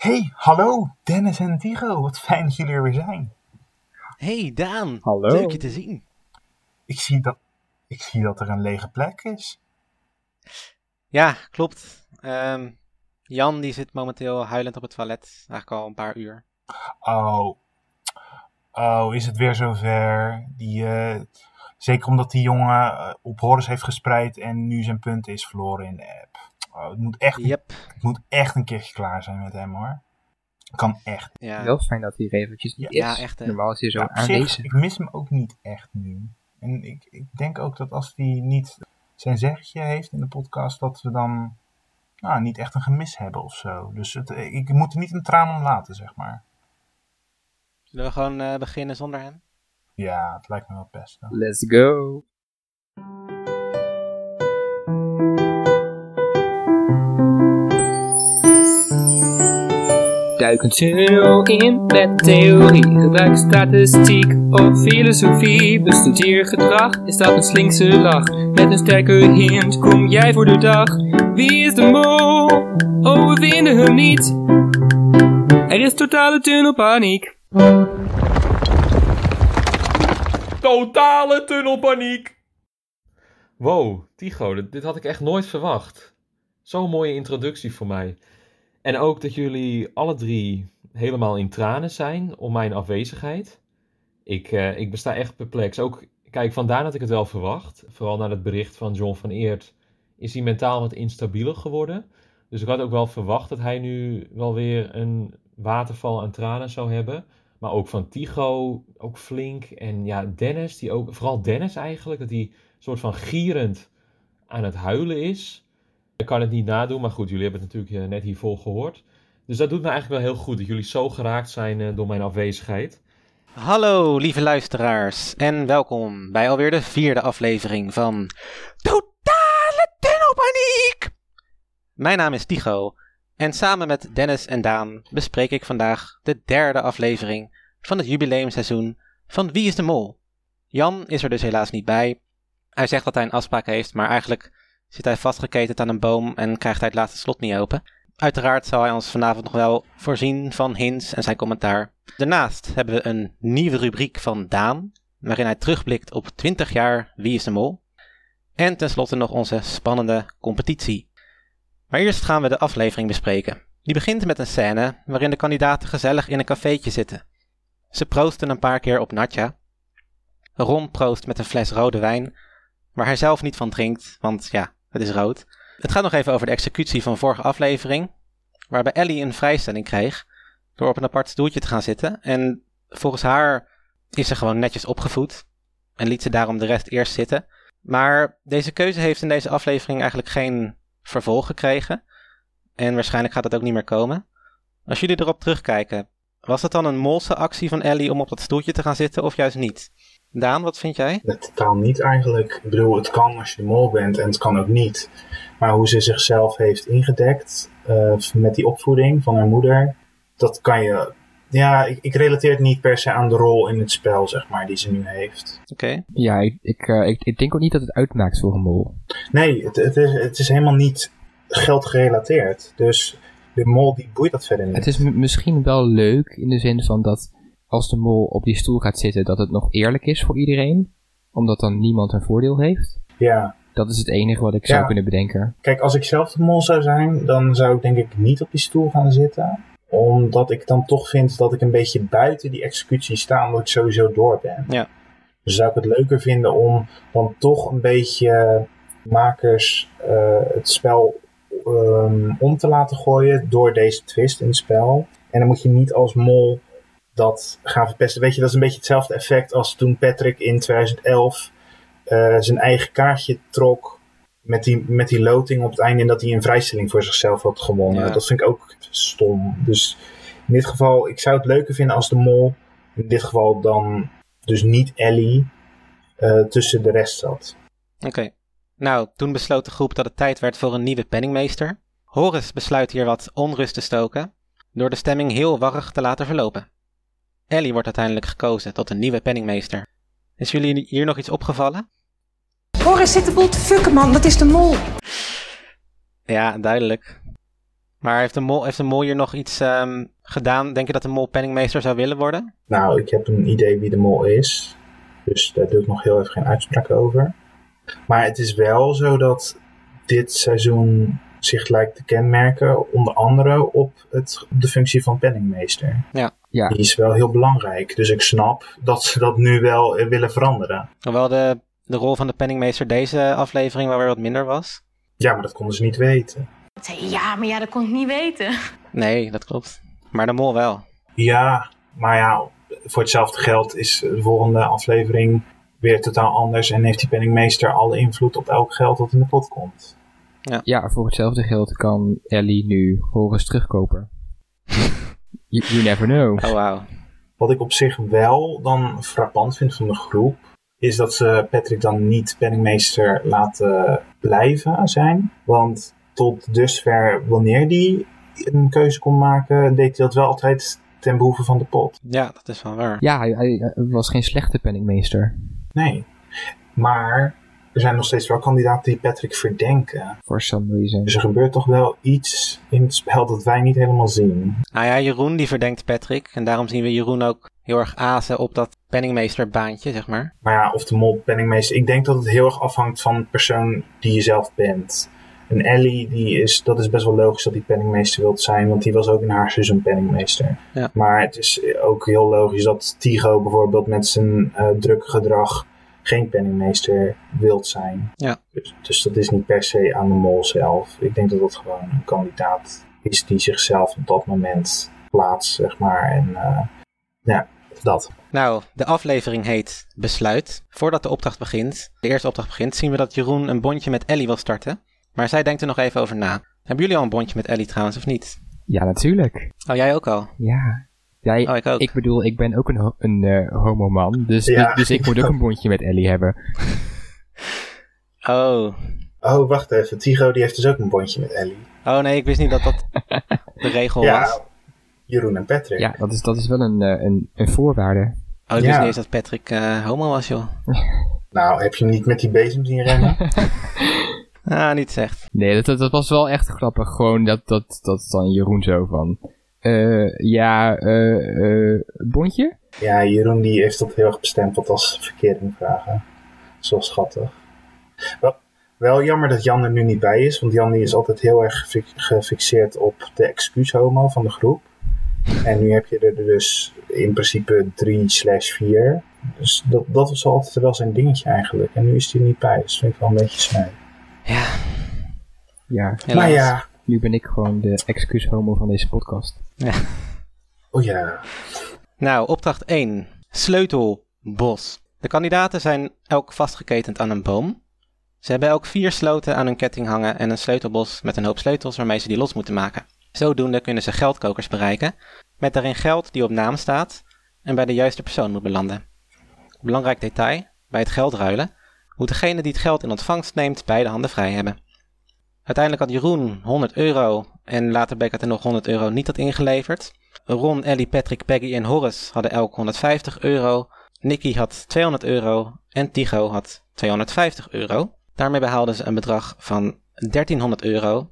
Hey, hallo, Dennis en Tigo. Wat fijn dat jullie er weer zijn. Hey Daan, Hallo. leuk je te zien. Ik zie dat, ik zie dat er een lege plek is. Ja, klopt. Ehm, Jan die zit momenteel huilend op het toilet, eigenlijk al een paar uur. Oh, oh, is het weer zover? Die, eh, zeker omdat die jongen eh, op Horus heeft gespreid en nu zijn punten is verloren in de app. Oh, het, moet echt, Yep, het moet echt een keertje klaar zijn met hem hoor. Kan echt. ja. Wel fijn dat hij er eventjes niet Ja, is. echt, hè. Normaal is hij zo Ja, op zich, aanwezig. ik mis hem ook niet echt nu. En ik, ik denk ook dat als hij niet zijn zegje heeft in de podcast, dat we dan nou, niet echt een gemis hebben of zo. Dus het, ik moet er niet een traan om laten, zeg maar. Zullen we gewoon eh, beginnen zonder hem? Ja, het lijkt me wel het beste. Let's go. Duik een tunnel in met theorie. Gebruik statistiek of filosofie. Bestudeer gedrag, is dat een slinkse lach? Met een sterke hint kom jij voor de dag. Wie is de mol? Oh, we vinden hem niet. Er is totale tunnelpaniek. Totale tunnelpaniek! Wow, Tigo, dit had ik echt nooit verwacht. Zo'n mooie introductie voor mij. En ook dat jullie alle drie helemaal in tranen zijn om mijn afwezigheid. Ik, eh, ik besta echt perplex. Ook, kijk, vandaar had ik het wel verwacht. Vooral na het bericht van John van Eert is hij mentaal wat instabieler geworden. Dus ik had ook wel verwacht dat hij nu wel weer een waterval aan tranen zou hebben. Maar ook van Tigo, ook flink. En ja, Dennis, die ook, vooral Dennis eigenlijk, dat hij soort van gierend aan het huilen is. Ik kan het niet nadoen, maar goed, jullie hebben het natuurlijk eh, net hiervoor gehoord. Dus dat doet me eigenlijk wel heel goed, dat jullie zo geraakt zijn eh, door mijn afwezigheid. Hallo lieve luisteraars en welkom bij alweer de vierde aflevering van Totale Tunnelpaniek! Mijn naam is Tigo en samen met Dennis en Daan bespreek ik vandaag de derde aflevering van het jubileumseizoen van Wie is de Mol? Jan is er dus helaas niet bij. Hij zegt dat hij een afspraak heeft, maar eigenlijk zit hij vastgeketend aan een boom en krijgt hij het laatste slot niet open. Uiteraard zal hij ons vanavond nog wel voorzien van hints en zijn commentaar. Daarnaast hebben we een nieuwe rubriek van Daan, waarin hij terugblikt op 20 jaar Wie is de Mol. En tenslotte nog onze spannende competitie. Maar eerst gaan we de aflevering bespreken. Die begint met een scène waarin de kandidaten gezellig in een cafeetje zitten. Ze proosten een paar keer op Natja. Ron proost met een fles rode wijn, waar hij zelf niet van drinkt, want ja, het is rood. Het gaat nog even over de executie van vorige aflevering, waarbij Ellie een vrijstelling kreeg door op een apart stoeltje te gaan zitten. En volgens haar is ze gewoon netjes opgevoed en liet ze daarom de rest eerst zitten. Maar deze keuze heeft in deze aflevering eigenlijk geen vervolg gekregen. En waarschijnlijk gaat het ook niet meer komen. Als jullie erop terugkijken, was het dan een molse actie van Ellie om op dat stoeltje te gaan zitten of juist niet? Daan, wat vind jij? Het totaal niet eigenlijk. Ik bedoel, het kan als je de mol bent en het kan ook niet. Maar hoe ze zichzelf heeft ingedekt eh, met die opvoeding van haar moeder, dat kan je. Ja, ik, ik relateer het niet per se aan de rol in het spel, zeg maar, die ze nu heeft. Oké. Ja, ik, ik, eh, ik, ik denk ook niet dat het uitmaakt voor een mol. Nee, het, het, is, het is helemaal niet geld gerelateerd. Dus de mol die boeit dat verder niet. Het is misschien wel leuk in de zin van dat als de mol op die stoel gaat zitten, dat het nog eerlijk is voor iedereen. Omdat dan niemand een voordeel heeft. Ja. Dat is het enige wat ik zou Ja. kunnen bedenken. Kijk, als ik zelf de mol zou zijn, dan zou ik denk ik niet op die stoel gaan zitten. Omdat ik dan toch vind dat ik een beetje buiten die executie sta, omdat ik sowieso door ben. Ja. Dus zou ik het leuker vinden om dan toch een beetje makers eh, het spel ehm, om te laten gooien door deze twist in het spel. En dan moet je niet als mol dat gaan verpesten. Weet je, dat is een beetje hetzelfde effect als toen Patrick in 2011 eh, zijn eigen kaartje trok met die, met die loting op het einde en dat hij een vrijstelling voor zichzelf had gewonnen. Ja. Dat vind ik ook stom. Dus in dit geval, ik zou het leuker vinden als de mol, in dit geval dan dus niet Ellie, eh, tussen de rest zat. Oké. Nou, toen besloot de groep dat het tijd werd voor een nieuwe penningmeester. Horus besluit hier wat onrust te stoken door de stemming heel warrig te laten verlopen. Ellie wordt uiteindelijk gekozen tot een nieuwe penningmeester. Is jullie hier nog iets opgevallen? Horace zit de boel te fucken, man. Dat is de mol. Ja, duidelijk. Maar heeft de mol, heeft de mol hier nog iets ehm, gedaan? Denk je dat de mol penningmeester zou willen worden? Nou, ik heb een idee wie de mol is. Dus daar doe ik nog heel even geen uitspraak over. Maar het is wel zo dat dit seizoen zich lijkt te kenmerken, onder andere op, het, op de functie van penningmeester. Ja. Ja. Die is wel heel belangrijk. Dus ik snap dat ze dat nu wel eh, willen veranderen. Hoewel de, de rol van de penningmeester deze aflevering wel weer wat minder was. Ja, maar dat konden ze niet weten. Ja, maar ja, dat kon ik niet weten. Nee, dat klopt. Maar de mol wel. Ja, maar ja, voor hetzelfde geld is de volgende aflevering weer totaal anders. En heeft die penningmeester alle invloed op elk geld dat in de pot komt. Ja, voor hetzelfde geld kan Ellie nu Horus terugkopen. You, you never know. Oh, wauw. Wat ik op zich wel dan frappant vind van de groep, is dat ze Patrick dan niet penningmeester laten blijven zijn. Want tot dusver, wanneer die een keuze kon maken, deed hij dat wel altijd ten behoeve van de pot. Ja, dat is wel waar. Ja, hij, hij- hij was geen slechte penningmeester. Nee. Maar er zijn nog steeds wel kandidaten die Patrick verdenken. For some reason. Dus er gebeurt toch wel iets in het spel dat wij niet helemaal zien. Nou ja, Jeroen die verdenkt Patrick. En daarom zien we Jeroen ook heel erg azen op dat penningmeesterbaantje, zeg maar. Maar ja, of de mol penningmeester. Ik denk dat het heel erg afhangt van de persoon die je zelf bent. En Ellie, die is, dat is best wel logisch dat die penningmeester wilt zijn, want die was ook in haar seizoen penningmeester. Ja. Maar het is ook heel logisch dat Tigo bijvoorbeeld met zijn eh druk gedrag geen penningmeester wilt zijn. Ja. Dus, dus dat is niet per se aan de mol zelf. Ik denk dat dat gewoon een kandidaat is die zichzelf op dat moment plaatst, zeg maar. En eh, ja, dat. Nou, de aflevering heet Besluit. Voordat de opdracht begint, de eerste opdracht begint, zien we dat Jeroen een bondje met Ellie wil starten. Maar zij denkt er nog even over na. Hebben jullie al een bondje met Ellie trouwens, of niet? Ja, natuurlijk. Oh, jij ook al? Ja. Ja, Oh, ik ook. ik bedoel, ik ben ook een, ho- een eh, homoman. Dus, Ja. dus, dus ik moet ook een bondje met Ellie hebben. Oh. Oh, wacht even. Tigo die heeft dus ook een bondje met Ellie. Oh nee, ik wist niet dat dat de regel was. Ja, Jeroen en Patrick. Ja, dat is, dat is wel een, eh, een, een voorwaarde. Oh, ik wist niet eens dat Patrick eh, homo was, joh. Nou, heb je hem niet met die bezem zien rennen? Ah, niet zegt. Nee, dat, dat, dat was wel echt grappig. Gewoon dat, dat, dat dan Jeroen zo van... eh ja, eh eh bondje? ja, Jeroen die heeft dat heel erg bestempeld als verkeringvragen. Zo schattig. Wel, wel jammer dat Jan er nu niet bij is, want Jan die is altijd heel erg gefi- gefixeerd op de excuushomo van de groep. En nu heb je er dus in principe 3 slash 4. Dus dat, dat was altijd wel zijn dingetje eigenlijk. En nu is hij er niet bij, dus vind ik wel een beetje sneu. Ja, Ja, helaas. Maar ja, nu ben ik gewoon de excuus-homo van deze podcast. oh ja. Nou, opdracht 1. Sleutelbos. De kandidaten zijn elk vastgeketend aan een boom. Ze hebben elk vier sloten aan hun ketting hangen en een sleutelbos met een hoop sleutels waarmee ze die los moeten maken. Zodoende kunnen ze geldkokers bereiken, met daarin geld die op naam staat en bij de juiste persoon moet belanden. Belangrijk detail, bij het geld ruilen, moet degene die het geld in ontvangst neemt beide handen vrij hebben. Uiteindelijk had Jeroen 100 euro en later dat hij nog 100 euro niet had ingeleverd. Ron, Ellie, Patrick, Peggy en Horace hadden elk 150 euro. Nicky had 200 euro en Tigo had 250 euro. Daarmee behaalden ze een bedrag van 1300 euro,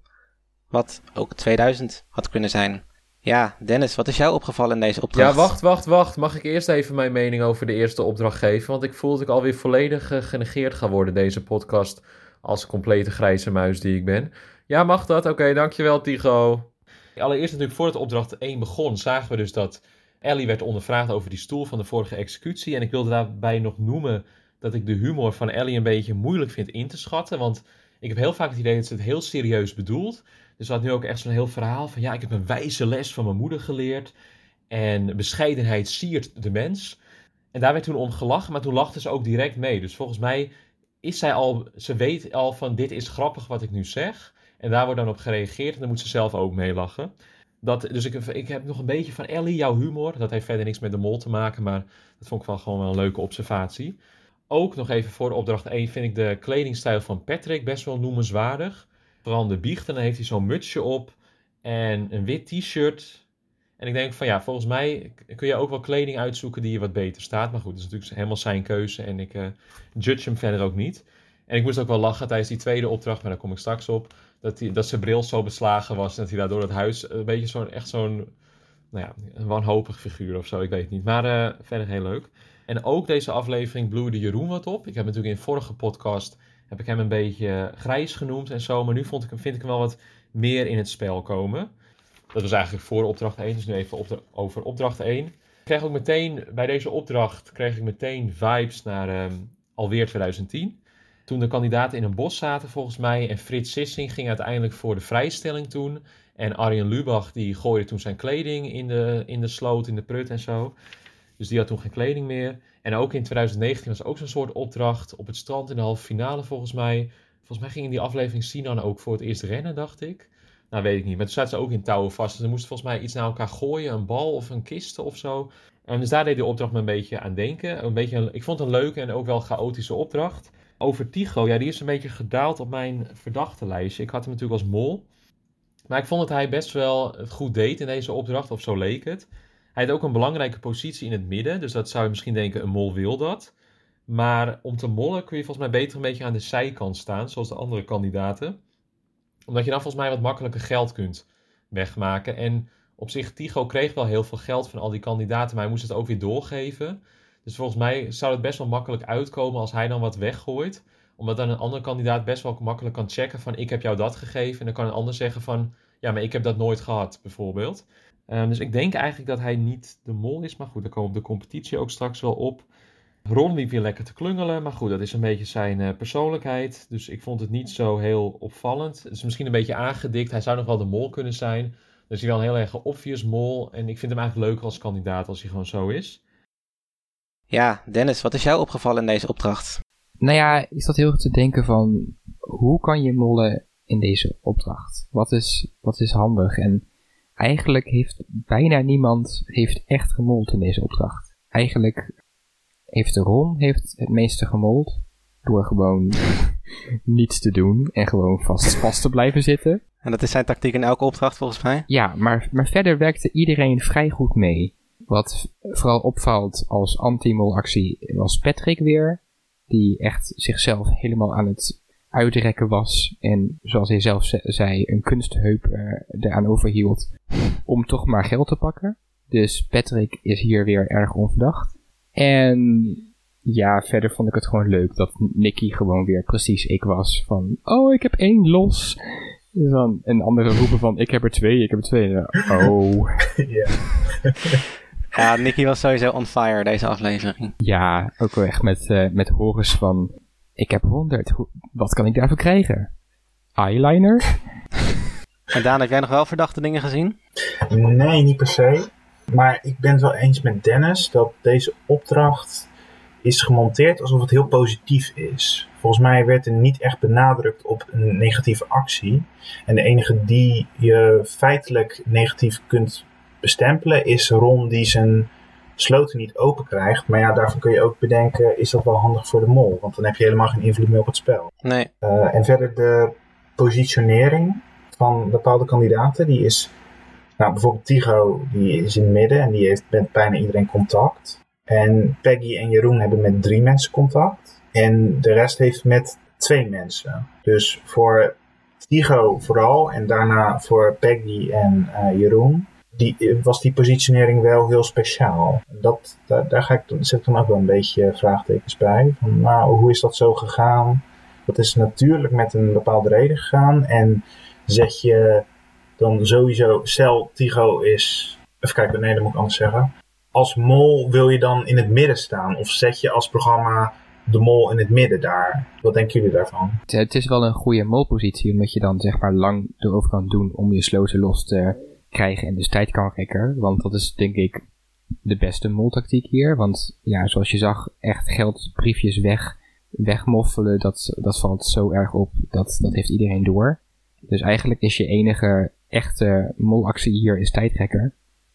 wat ook 2000 had kunnen zijn. Ja, Dennis, wat is jou opgevallen in deze opdracht? Ja, wacht, wacht, wacht. Mag ik eerst even mijn mening over de eerste opdracht geven? Want ik voel dat ik alweer volledig eh, genegeerd ga worden, deze podcast, als complete grijze muis die ik ben. Ja, mag dat? Oké, dankjewel Tigo. Allereerst natuurlijk, voordat opdracht 1 begon, zagen we dus dat Ellie werd ondervraagd over die stoel van de vorige executie. En ik wilde daarbij nog noemen dat ik de humor van Ellie een beetje moeilijk vind in te schatten. Want ik heb heel vaak het idee dat ze het heel serieus bedoelt. Dus ze had nu ook echt zo'n heel verhaal van... ja, ik heb een wijze les van mijn moeder geleerd... en bescheidenheid siert de mens. En daar werd toen om gelachen, maar toen lachte ze ook direct mee. Dus volgens mij is zij al... ze weet al van dit is grappig wat ik nu zeg... en daar wordt dan op gereageerd en dan moet ze zelf ook meelachen. Dat, dus ik, ik heb nog een beetje van Ellie, jouw humor. Dat heeft verder niks met de mol te maken, maar dat vond ik wel gewoon wel een leuke observatie. Ook nog even voor opdracht 1 vind ik de kledingstijl van Patrick best wel noemenswaardig. Vooral de biecht en dan heeft hij zo'n mutsje op en een wit t-shirt. En ik denk van ja, volgens mij kun je ook wel kleding uitzoeken die je wat beter staat. Maar goed, dat is natuurlijk helemaal zijn keuze en ik eh, judge hem verder ook niet. En ik moest ook wel lachen tijdens die tweede opdracht, maar daar kom ik straks op. dat, hij, dat zijn bril zo beslagen was. En dat hij daardoor het huis een beetje zo'n, echt zo'n, nou ja, een wanhopig figuur of zo. Ik weet het niet. Maar eh, verder heel leuk. En ook deze aflevering bloeide Jeroen wat op. Ik heb natuurlijk in vorige podcast, heb ik hem een beetje grijs genoemd en zo. Maar nu vond ik vind ik hem wel wat meer in het spel komen. Dat was eigenlijk voor opdracht 1, dus nu even over opdracht 1. Ik kreeg ook meteen, bij deze opdracht, kreeg ik meteen vibes naar ehm, alweer 2010. Toen de kandidaten in een bos zaten volgens mij en Frits Sissing ging uiteindelijk voor de vrijstelling toen. En Arjen Lubach die gooide toen zijn kleding in de, in de sloot, in de prut en zo. Dus die had toen geen kleding meer. En ook in 2019 was ook zo'n soort opdracht op het strand in de halve finale volgens mij. Volgens mij ging in die aflevering Sinan ook voor het eerst rennen, dacht ik. Nou, weet ik niet. Maar toen zaten ze ook in touwen vast. Dus ze moesten volgens mij iets naar elkaar gooien. Een bal of een kist of zo. En dus daar deed de opdracht me een beetje aan denken. Een beetje, ik vond het een leuke en ook wel chaotische opdracht. Over Tycho, ja, die is een beetje gedaald op mijn verdachte lijstje. Ik had hem natuurlijk als mol. Maar ik vond dat hij best wel goed deed in deze opdracht, of zo leek het. Hij had ook een belangrijke positie in het midden. Dus dat zou je misschien denken, een mol wil dat. Maar om te mollen kun je volgens mij beter een beetje aan de zijkant staan, zoals de andere kandidaten omdat je dan volgens mij wat makkelijker geld kunt wegmaken. En op zich, Tigo kreeg wel heel veel geld van al die kandidaten, maar hij moest het ook weer doorgeven. Dus volgens mij zou het best wel makkelijk uitkomen als hij dan wat weggooit. Omdat dan een andere kandidaat best wel makkelijk kan checken van ik heb jou dat gegeven. En dan kan een ander zeggen van ja, maar ik heb dat nooit gehad, bijvoorbeeld. Um, dus ik denk eigenlijk dat hij niet de mol is. Maar goed, daar komen we op de competitie ook straks wel op. Ron liep weer lekker te klungelen, maar goed, dat is een beetje zijn uh, persoonlijkheid. Dus ik vond het niet zo heel opvallend. Het is misschien een beetje aangedikt. Hij zou nog wel de mol kunnen zijn. Dus hij wel een heel erg obvious mol. En ik vind hem eigenlijk leuker als kandidaat als hij gewoon zo is. Ja, Dennis, wat is jou opgevallen in deze opdracht? Nou ja, ik zat heel erg te denken van, hoe kan je mollen in deze opdracht? Wat is, wat is handig? En eigenlijk heeft bijna niemand heeft echt gemold in deze opdracht. Eigenlijk heeft Ron heeft het meeste gemold. Door gewoon niets te doen en gewoon vast, vast te blijven zitten. En dat is zijn tactiek in elke opdracht volgens mij? Ja, maar, maar verder werkte iedereen vrij goed mee. Wat vooral opvalt als anti-molactie was Patrick weer. Die echt zichzelf helemaal aan het uitrekken was. En zoals hij zelf zei, een kunstheup uh, eraan overhield. Om toch maar geld te pakken. Dus Patrick is hier weer erg onverdacht. En ja, verder vond ik het gewoon leuk dat Nicky gewoon weer precies ik was. Van, oh, ik heb één los. Dus dan een andere roepen van, ik heb er twee, ik heb er twee. Oh. ja. ja, Nicky was sowieso on fire deze aflevering. Ja, ook wel echt met, uh, met horens van, ik heb honderd, wat kan ik daarvoor krijgen? Eyeliner? en Daan, heb jij nog wel verdachte dingen gezien? Nee, niet per se. Maar ik ben het wel eens met Dennis dat deze opdracht is gemonteerd alsof het heel positief is. Volgens mij werd er niet echt benadrukt op een negatieve actie. En de enige die je feitelijk negatief kunt bestempelen is Ron die zijn sloten niet open krijgt. Maar ja, daarvan kun je ook bedenken, is dat wel handig voor de mol? Want dan heb je helemaal geen invloed meer op het spel. Nee. Uh, en verder de positionering van bepaalde kandidaten, die is nou, bijvoorbeeld Tigo, die is in het midden en die heeft met bijna iedereen contact. En Peggy en Jeroen hebben met drie mensen contact. En de rest heeft met twee mensen. Dus voor Tigo vooral en daarna voor Peggy en uh, Jeroen die, was die positionering wel heel speciaal. Dat, daar, daar ga ik, zet ik dan ook wel een beetje vraagtekens bij. Van, nou, hoe is dat zo gegaan? Dat is natuurlijk met een bepaalde reden gegaan. En zet je dan sowieso, stel Tigo is, even kijken, nee dat moet ik anders zeggen. Als mol wil je dan in het midden staan of zet je als programma de mol in het midden daar? Wat denken jullie daarvan? Het is wel een goede molpositie, omdat je dan zeg maar lang erover kan doen om je sloten los te krijgen en dus tijd kan rekken. Want dat is denk ik de beste moltactiek hier. Want ja, zoals je zag, echt geldbriefjes weg, wegmoffelen, dat, dat valt zo erg op. Dat, dat heeft iedereen door. Dus eigenlijk is je enige echte molactie hier is tijdrekker.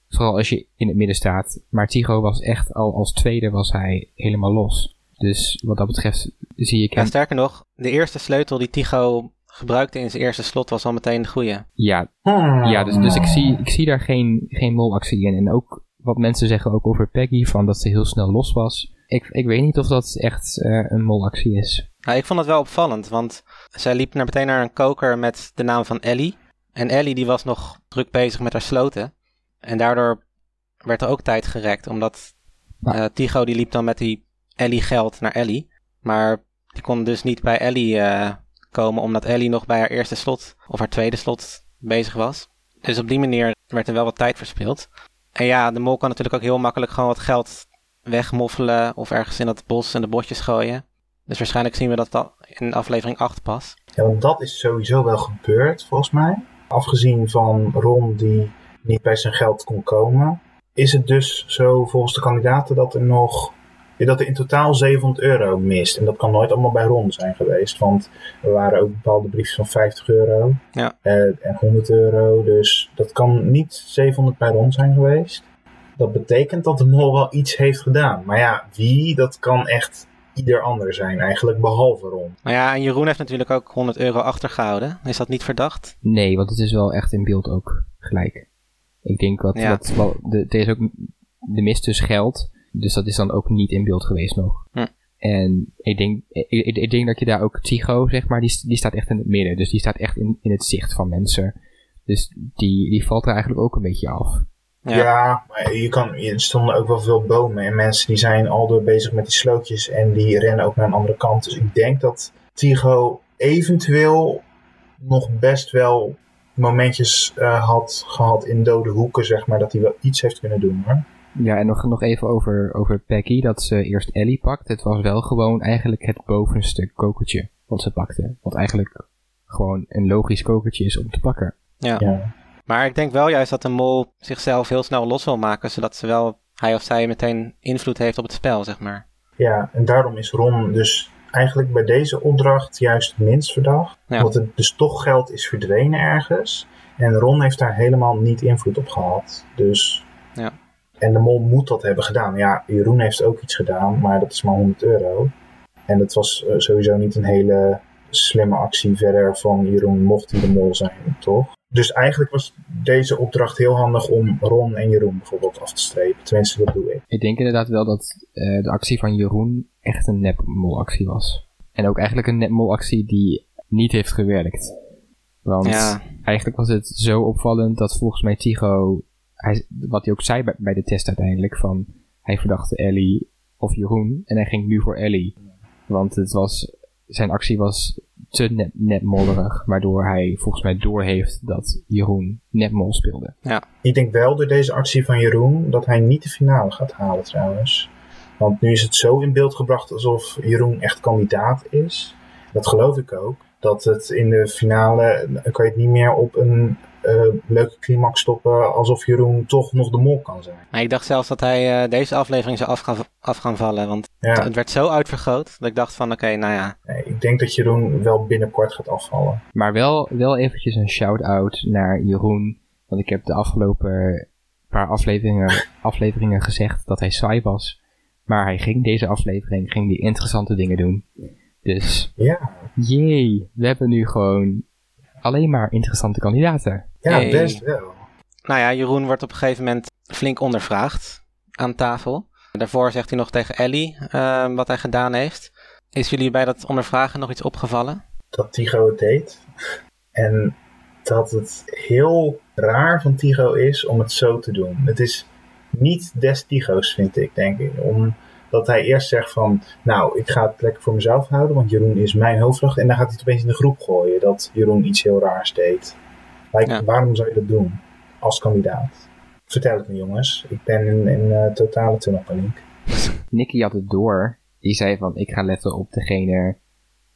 Vooral als je in het midden staat. Maar Tigo was echt al als tweede was hij helemaal los. Dus wat dat betreft zie ik hem... Ja, sterker nog, de eerste sleutel die Tigo gebruikte in zijn eerste slot was al meteen de goede. Ja, ja dus, dus ik, zie, ik zie daar geen, geen molactie in. En ook wat mensen zeggen ook over Peggy, van dat ze heel snel los was. Ik, ik weet niet of dat echt eh, een molactie is. Nou, ik vond het wel opvallend, want zij liep naar, meteen naar een koker met de naam van Ellie. En Ellie die was nog druk bezig met haar sloten. En daardoor werd er ook tijd gerekt, omdat eh, Tigo die liep dan met die Ellie geld naar Ellie. Maar die kon dus niet bij Ellie eh, komen, omdat Ellie nog bij haar eerste slot of haar tweede slot bezig was. Dus op die manier werd er wel wat tijd verspild. En ja, de mol kan natuurlijk ook heel makkelijk gewoon wat geld wegmoffelen of ergens in dat bos en de bosjes gooien. Dus waarschijnlijk zien we dat al in aflevering 8 pas. Ja, want dat is sowieso wel gebeurd, volgens mij. Afgezien van Ron die niet bij zijn geld kon komen. Is het dus zo volgens de kandidaten dat er nog... Dat er in totaal 700 euro mist. En dat kan nooit allemaal bij Ron zijn geweest. Want er waren ook bepaalde briefjes van 50 euro. Ja. eh, en 100 euro. Dus dat kan niet 700 bij Ron zijn geweest. Dat betekent dat de mol wel iets heeft gedaan. Maar ja, wie, dat kan echt ieder ander zijn eigenlijk. Behalve Ron. Maar ja, en Jeroen heeft natuurlijk ook 100 euro achtergehouden. Is dat niet verdacht? Nee, want het is wel echt in beeld ook gelijk. Ik denk dat, Ja. dat wel, de, er is ook de mist dus geld, dus dat is dan ook niet in beeld geweest nog. Hm. En ik denk, ik, ik- ik denk dat je daar ook Tycho, zeg maar, die, die staat echt in het midden. Dus die staat echt in, in het zicht van mensen. Dus die, die valt er eigenlijk ook een beetje af. Ja. Ja, maar je kan, er stonden ook wel veel bomen en mensen die zijn al door bezig met die slootjes en die rennen ook naar een andere kant. Dus ik denk dat Tigo eventueel nog best wel momentjes eh, had gehad in dode hoeken, zeg maar, dat hij wel iets heeft kunnen doen hoor. Ja, en nog, nog even over, over Peggy, dat ze eerst Ellie pakt. Het was wel gewoon eigenlijk het bovenste kokertje wat ze pakte. Wat eigenlijk gewoon een logisch kokertje is om te pakken. Ja. Ja. Maar ik denk wel juist dat de mol zichzelf heel snel los wil maken, zodat ze wel, hij of zij meteen invloed heeft op het spel, zeg maar. ja, en daarom is Ron dus eigenlijk bij deze opdracht juist het minst verdacht. Ja. Want het dus toch geld is verdwenen ergens. En Ron heeft daar helemaal niet invloed op gehad. Dus. Ja. En de mol moet dat hebben gedaan. Ja, Jeroen heeft ook iets gedaan, maar dat is maar 100 euro. En dat was eh, sowieso niet een hele slimme actie verder van Jeroen, mocht hij de mol zijn, toch? Dus eigenlijk was deze opdracht heel handig om Ron en Jeroen bijvoorbeeld af te strepen. Tenminste, dat doe ik. Ik denk inderdaad wel dat eh, de actie van Jeroen echt een nepmolactie was. En ook eigenlijk een nepmolactie die niet heeft gewerkt. Want Ja. eigenlijk was het zo opvallend dat volgens mij Tigo, hij, wat hij ook zei bij, bij de test uiteindelijk, van hij verdachte Ellie of Jeroen en hij ging nu voor Ellie. Want het was, zijn actie was te nep, nepmollerig, waardoor hij volgens mij doorheeft dat Jeroen nepmol speelde. Ik denk wel door deze actie van Jeroen dat hij niet de finale gaat halen trouwens. Want nu is het zo in beeld gebracht alsof Jeroen echt kandidaat is. Dat geloof ik ook. Dat het in de finale, dan kan je het niet meer op een leuke climax stoppen alsof Jeroen toch nog de mol kan zijn. Maar ik dacht zelfs dat hij eh, deze aflevering zou af gaan, af gaan vallen, want Ja, het werd zo uitvergroot dat ik dacht van oké, nou ja. nee, ik denk dat Jeroen wel binnenkort gaat afvallen. Maar wel, wel eventjes een shout-out naar Jeroen. Want ik heb de afgelopen paar afleveringen, afleveringen gezegd dat hij saai was. Maar hij ging deze aflevering ging die interessante dingen doen. Dus, Ja, jee, we hebben nu gewoon alleen maar interessante kandidaten. Ja Hey. best wel. Nou ja, Jeroen wordt op een gegeven moment flink ondervraagd aan tafel. Daarvoor zegt hij nog tegen Ellie eh, wat hij gedaan heeft. Is jullie bij dat ondervragen nog iets opgevallen? dat Tigo het deed. En dat het heel raar van Tigo is om het zo te doen. Het is niet des Tigo's, vind ik, denk ik. Omdat hij eerst zegt van, nou, ik ga het lekker voor mezelf houden, want Jeroen is mijn hoofdvracht. En dan gaat hij het opeens in de groep gooien dat Jeroen iets heel raars deed. Like, Ja. Waarom zou je dat doen als kandidaat? Vertel het me, jongens. Ik ben in, in eh, totale tunnelpaniek. Nicky had het door. Die zei van, ik ga letten op degene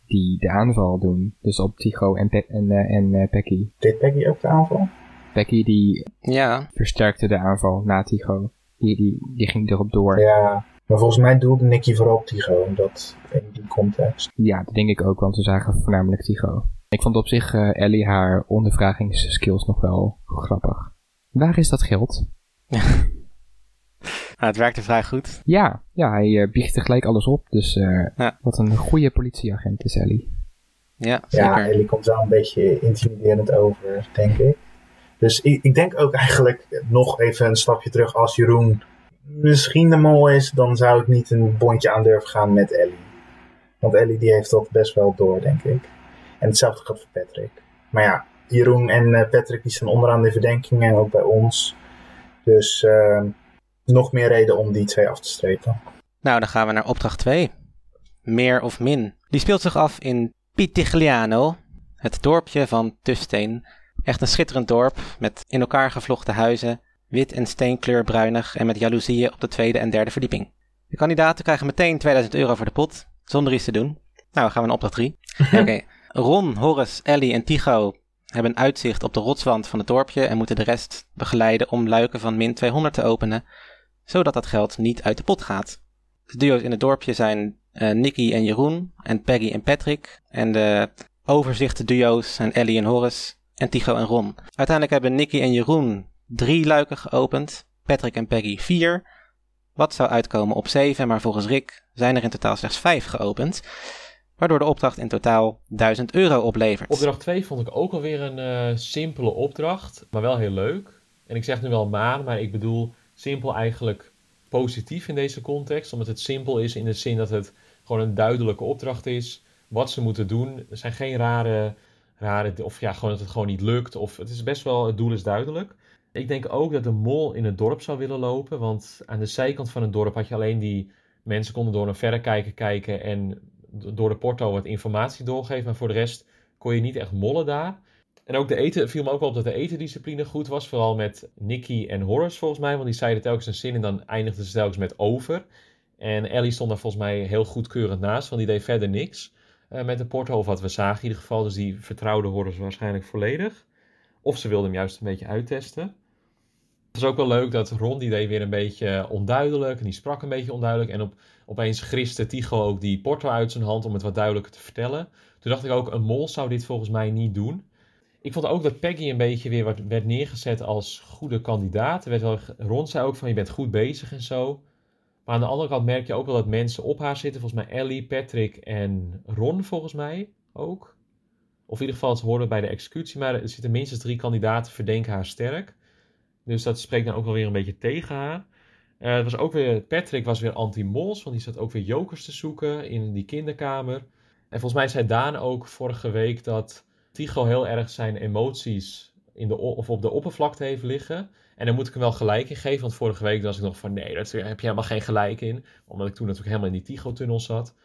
die de aanval doen. Dus op Tigo en, Pe en, eh, en Pecky. Deed Peggy ook de aanval? Pecky die Ja, versterkte de aanval na Tigo. Die, die, die ging erop door. Ja, maar volgens mij doelde Nicky vooral op Tigo in, dat, in die context. Ja, dat denk ik ook, want we zagen voornamelijk Tigo. Ik vond op zich eh, Ellie haar ondervragingsskills nog wel grappig. Waar is dat geld? nou, het werkte vrij goed. Ja, ja hij biegt er gelijk alles op. Dus eh, Ja. wat een goede politieagent is Ellie. Ja, Ja, zeker. Ellie komt wel een beetje intimiderend over, denk ik. Dus ik, ik denk ook eigenlijk nog even een stapje terug als Jeroen misschien de mol is, dan zou ik niet een bondje aan durven gaan met Ellie. Want Ellie die heeft dat best wel door, denk ik. En hetzelfde geldt voor Patrick. Maar ja, Jeroen en eh, Patrick die staan onderaan de verdenkingen, ook bij ons. Dus uh, nog meer reden om die twee af te strepen. Nou, dan gaan we naar opdracht 2. Meer of min. Die speelt zich af in Pitigliano, het dorpje van Tufsteen. Echt een schitterend dorp met in elkaar gevlochten huizen, wit en steenkleurbruinig en met jaloezieën op de tweede en derde verdieping. De kandidaten krijgen meteen 2000 euro voor de pot, zonder iets te doen. Nou, dan gaan we naar opdracht 3. Oké, Ron, Horace, Ellie en Tycho hebben een uitzicht op de rotswand van het dorpje en moeten de rest begeleiden om luiken van min 200 te openen, zodat dat geld niet uit de pot gaat. De duo's in het dorpje zijn uh, Nicky en Jeroen en Peggy en Patrick. En de overzichten duo's zijn Ellie en Horace en Tycho en Ron. Uiteindelijk hebben Nicky en Jeroen drie luiken geopend, Patrick en Peggy vier. Wat zou uitkomen op zeven, maar volgens Rick zijn er in totaal slechts vijf geopend. Waardoor de opdracht in totaal 1000 euro oplevert. Opdracht 2 vond ik ook alweer een uh, simpele opdracht, maar wel heel leuk. En ik zeg nu wel maar, maar ik bedoel simpel eigenlijk positief in deze context. Omdat het simpel is in de zin dat het gewoon een duidelijke opdracht is. Wat ze moeten doen. Er zijn geen rare, rare of ja, gewoon dat het gewoon niet lukt. Of het is best wel, het doel is duidelijk. Ik denk ook dat de mol in het dorp zou willen lopen. Want aan de zijkant van het dorp had je alleen die mensen konden door een verrekijker kijken en door de porto wat informatie doorgeven. Maar voor de rest kon je niet echt mollen daar. En ook de eten, viel me ook wel op dat de etendiscipline goed was. Vooral met Nicky en Horace volgens mij. Want die zeiden telkens een zin en dan eindigden ze telkens met over. En Ellie stond daar volgens mij heel goedkeurend naast. Want die deed verder niks uh, met de porto. Of wat we zagen in ieder geval. Dus die vertrouwde Horace waarschijnlijk volledig. Of ze wilde hem juist een beetje uittesten. Het was ook wel leuk dat Ron die deed weer een beetje onduidelijk. En die sprak een beetje onduidelijk. En op, opeens griste Tycho ook die porto uit zijn hand om het wat duidelijker te vertellen. Toen dacht ik ook, een mol zou dit volgens mij niet doen. Ik vond ook dat Peggy een beetje weer werd neergezet als goede kandidaat. Er werd wel, Ron zei ook van je bent goed bezig en zo. Maar aan de andere kant merk je ook wel dat mensen op haar zitten. Volgens mij Ellie, Patrick en Ron volgens mij ook. Of in ieder geval ze horen bij de executie. Maar er zitten minstens drie kandidaten verdenken haar sterk. Dus dat spreekt dan ook wel weer een beetje tegen haar. Uh, het was ook weer, Patrick was weer anti-mols, want die zat ook weer jokers te zoeken in die kinderkamer. En volgens mij zei Daan ook vorige week dat Tycho heel erg zijn emoties in de, of op de oppervlakte heeft liggen. En daar moet ik hem wel gelijk in geven, want vorige week was ik nog van nee, daar heb je helemaal geen gelijk in. Omdat ik toen natuurlijk helemaal in die Tycho-tunnel zat.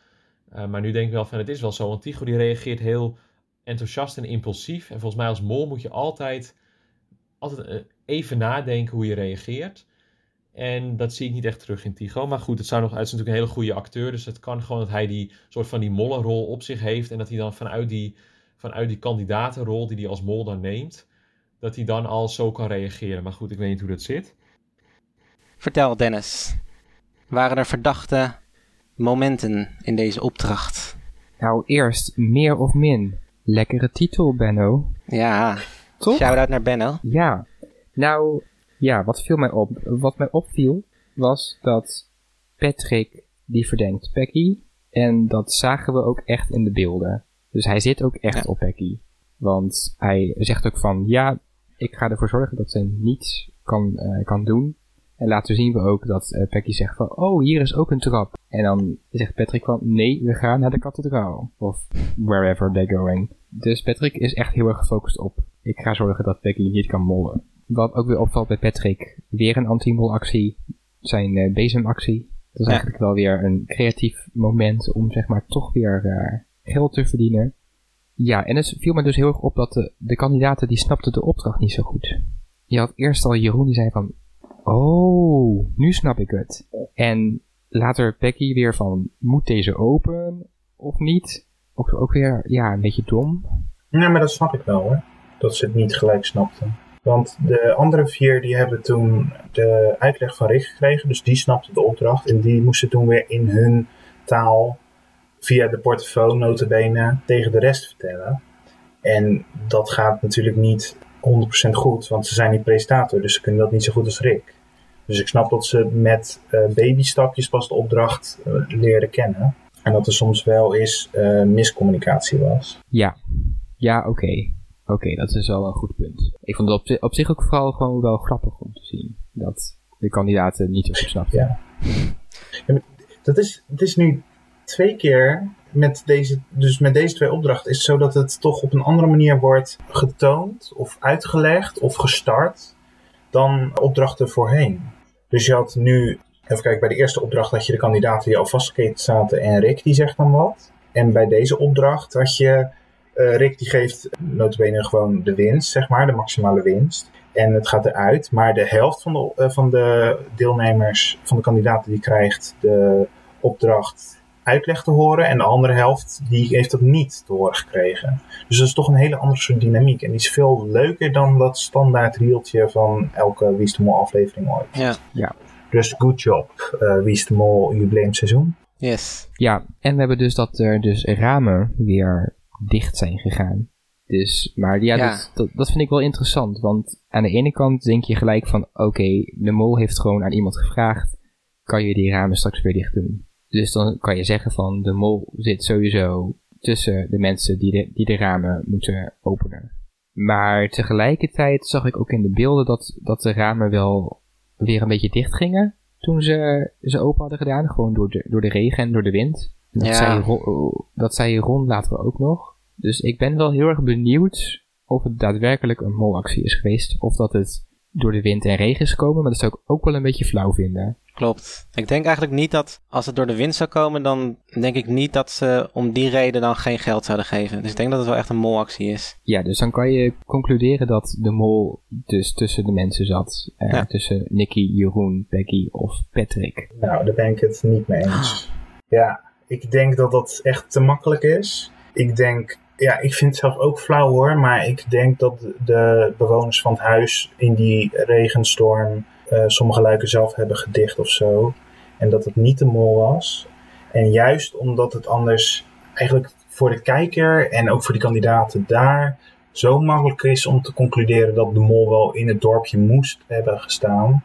Uh, maar nu denk ik wel van het is wel zo, want Tycho die reageert heel enthousiast en impulsief. En volgens mij als mol moet je altijd, altijd eh, even nadenken hoe je reageert. En dat zie ik niet echt terug in Tycho. Maar goed, het zou nog, hij is natuurlijk een hele goede acteur. Dus het kan gewoon dat hij die soort van die mollenrol op zich heeft. En dat hij dan vanuit die vanuit die kandidatenrol die hij als mol dan neemt, dat hij dan al zo kan reageren. Maar goed, ik weet niet hoe dat zit. Vertel Dennis, waren er verdachte momenten in deze opdracht? Nou, eerst meer of min. Lekkere titel, Benno. Ja, Toch? shout-out naar Benno. Ja, nou, ja, wat viel mij op? Wat mij opviel was dat Patrick die verdenkt Becky. En dat zagen we ook echt in de beelden. Dus hij zit ook echt op Becky. Want hij zegt ook van, ja, ik ga ervoor zorgen dat ze niets kan, uh, kan doen. En later zien we ook dat uh, Becky zegt van, oh, hier is ook een trap. En dan zegt Patrick van, nee, we gaan naar de kathedraal. Of wherever they're going. Dus Patrick is echt heel erg gefocust op, ik ga zorgen dat Becky niet kan mollen. Wat ook weer opvalt bij Patrick, weer een anti-mol actie. Zijn uh, bezemactie. Dat is eigenlijk wel weer een creatief moment om zeg maar toch weer geld te verdienen. Ja, en het viel me dus heel erg op dat de, de kandidaten die snapten de opdracht niet zo goed. Je had eerst al Jeroen die zei van, oh, nu snap ik het. En later Becky weer van, moet deze open of niet? Ook, ook weer, ja, een beetje dom. Nee, maar dat snap ik wel hoor. Dat ze het niet gelijk snapten. Want de andere vier die hebben toen de uitleg van Rick gekregen. Dus die snapten de opdracht. En die moesten toen weer in hun taal via de portofoon notabene tegen de rest vertellen. En dat gaat natuurlijk niet 100% goed, want ze zijn niet presentator, dus ze kunnen dat niet zo goed als Rick. Dus ik snap dat ze met uh, babystapjes pas de opdracht uh, leren kennen. En dat er soms wel eens uh, miscommunicatie was. Ja, ja oké. Oké, okay, dat is wel een goed punt. Ik vond het op, op zich ook vooral gewoon wel grappig om te zien. Dat de kandidaten niet zo snapten. Ja. Dat is, het is nu twee keer met deze, dus met deze twee opdrachten is het zo dat het toch op een andere manier wordt getoond of uitgelegd of gestart dan opdrachten voorheen. Dus je had nu, even kijken, bij de eerste opdracht had je de kandidaten die al vastgeketen zaten en Rick die zegt dan wat. En bij deze opdracht had je, uh, Rick die geeft notabene gewoon de winst, zeg maar, de maximale winst. En het gaat eruit, maar de helft van de, uh, van de deelnemers, van de kandidaten die krijgt de opdracht uitleg te horen. En de andere helft die heeft dat niet te horen gekregen. Dus dat is toch een hele andere soort dynamiek. En die is veel leuker dan dat standaard rieltje van elke Wie is de Mol aflevering ooit. Ja. Ja. Dus good job, uh, Wie is de Mol jubileumseizoen. Yes. Ja, en we hebben dus dat er dus ramen weer dicht zijn gegaan. Dus, maar ja, Ja. Dat, dat, dat vind ik wel interessant. Want aan de ene kant denk je gelijk van, oké, de mol heeft gewoon aan iemand gevraagd, kan je die ramen straks weer dicht doen? Dus dan kan je zeggen van, de mol zit sowieso tussen de mensen die de, die de ramen moeten openen. Maar tegelijkertijd zag ik ook in de beelden dat, dat de ramen wel weer een beetje dicht gingen toen ze ze open hadden gedaan. Gewoon door de, door de regen en door de wind. Dat, Ja. zei Ron, dat zei Ron later ook nog. Dus ik ben wel heel erg benieuwd of het daadwerkelijk een molactie is geweest. Of dat het door de wind en regen is gekomen. Maar dat zou ik ook wel een beetje flauw vinden. Klopt. Ik denk eigenlijk niet dat als het door de wind zou komen, dan denk ik niet dat ze om die reden dan geen geld zouden geven. Dus ik denk dat het wel echt een molactie is. Ja, dus dan kan je concluderen dat de mol dus tussen de mensen zat. Eh, Ja. Tussen Nicky, Jeroen, Becky of Patrick. Nou, daar ben ik het niet mee eens. Ja, ik denk dat dat echt te makkelijk is. Ik denk, ja, ik vind het zelf ook flauw hoor, maar ik denk dat de bewoners van het huis in die regenstorm eh, sommige luiken zelf hebben gedicht of zo. En dat het niet de mol was. En juist omdat het anders eigenlijk voor de kijker en ook voor die kandidaten daar zo makkelijk is om te concluderen dat de mol wel in het dorpje moest hebben gestaan.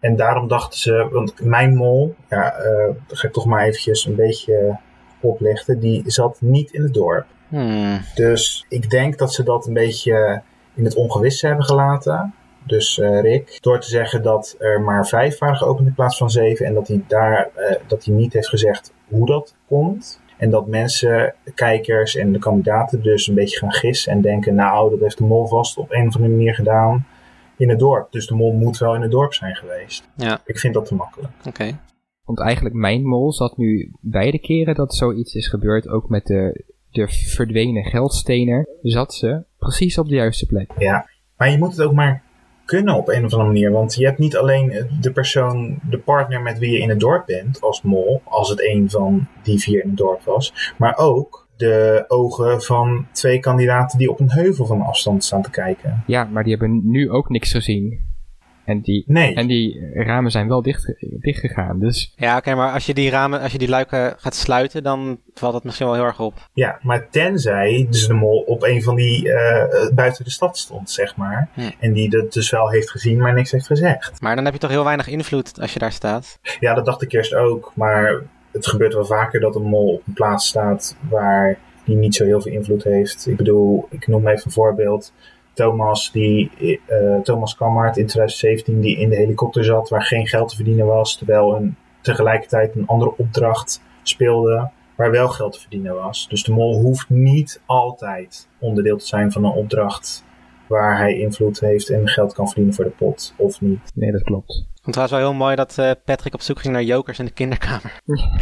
En daarom dachten ze, want mijn mol, ja, eh, ga ik toch maar eventjes een beetje oplichten, die zat niet in het dorp. Hmm. Dus ik denk dat ze dat een beetje in het ongewisse hebben gelaten. Dus eh, Rick, door te zeggen dat er maar vijf waren geopend in plaats van zeven. En dat hij daar eh, dat hij niet heeft gezegd hoe dat komt. En dat mensen, kijkers en de kandidaten dus een beetje gaan gissen en denken, nou, dat heeft de mol vast op een of andere manier gedaan in het dorp. Dus de mol moet wel in het dorp zijn geweest. Ja, Ik vind dat te makkelijk. oké. Want eigenlijk mijn mol zat nu beide keren dat zoiets is gebeurd. Ook met de, de verdwenen geldstenen. Zat ze precies op de juiste plek. Ja, maar je moet het ook maar kunnen op een of andere manier. Want je hebt niet alleen de persoon, de partner met wie je in het dorp bent als mol, als het een van die vier in het dorp was, maar ook de ogen van twee kandidaten die op een heuvel van afstand staan te kijken. Ja, maar die hebben nu ook niks gezien. En die, Nee, en die ramen zijn wel dicht, dichtgegaan. Dus Ja, oké, maar als je die ramen, als je die luiken gaat sluiten, dan valt dat misschien wel heel erg op. ja, maar tenzij dus de mol op een van die eh, eh, buiten de stad stond, zeg maar. Hm. En die dat dus wel heeft gezien, maar niks heeft gezegd. Maar dan heb je toch heel weinig invloed als je daar staat. Ja, dat dacht ik eerst ook. Maar het gebeurt wel vaker dat een mol op een plaats staat waar die niet zo heel veel invloed heeft. Ik bedoel, ik noem even een voorbeeld. Thomas, die, eh, Thomas Kammert in 2017, die in de helikopter zat waar geen geld te verdienen was. Terwijl een, tegelijkertijd een andere opdracht speelde waar wel geld te verdienen was. Dus de mol hoeft niet altijd onderdeel te zijn van een opdracht waar hij invloed heeft en geld kan verdienen voor de pot, of niet. nee, dat klopt. Ik vond trouwens wel heel mooi dat eh, Patrick op zoek ging naar jokers in de kinderkamer.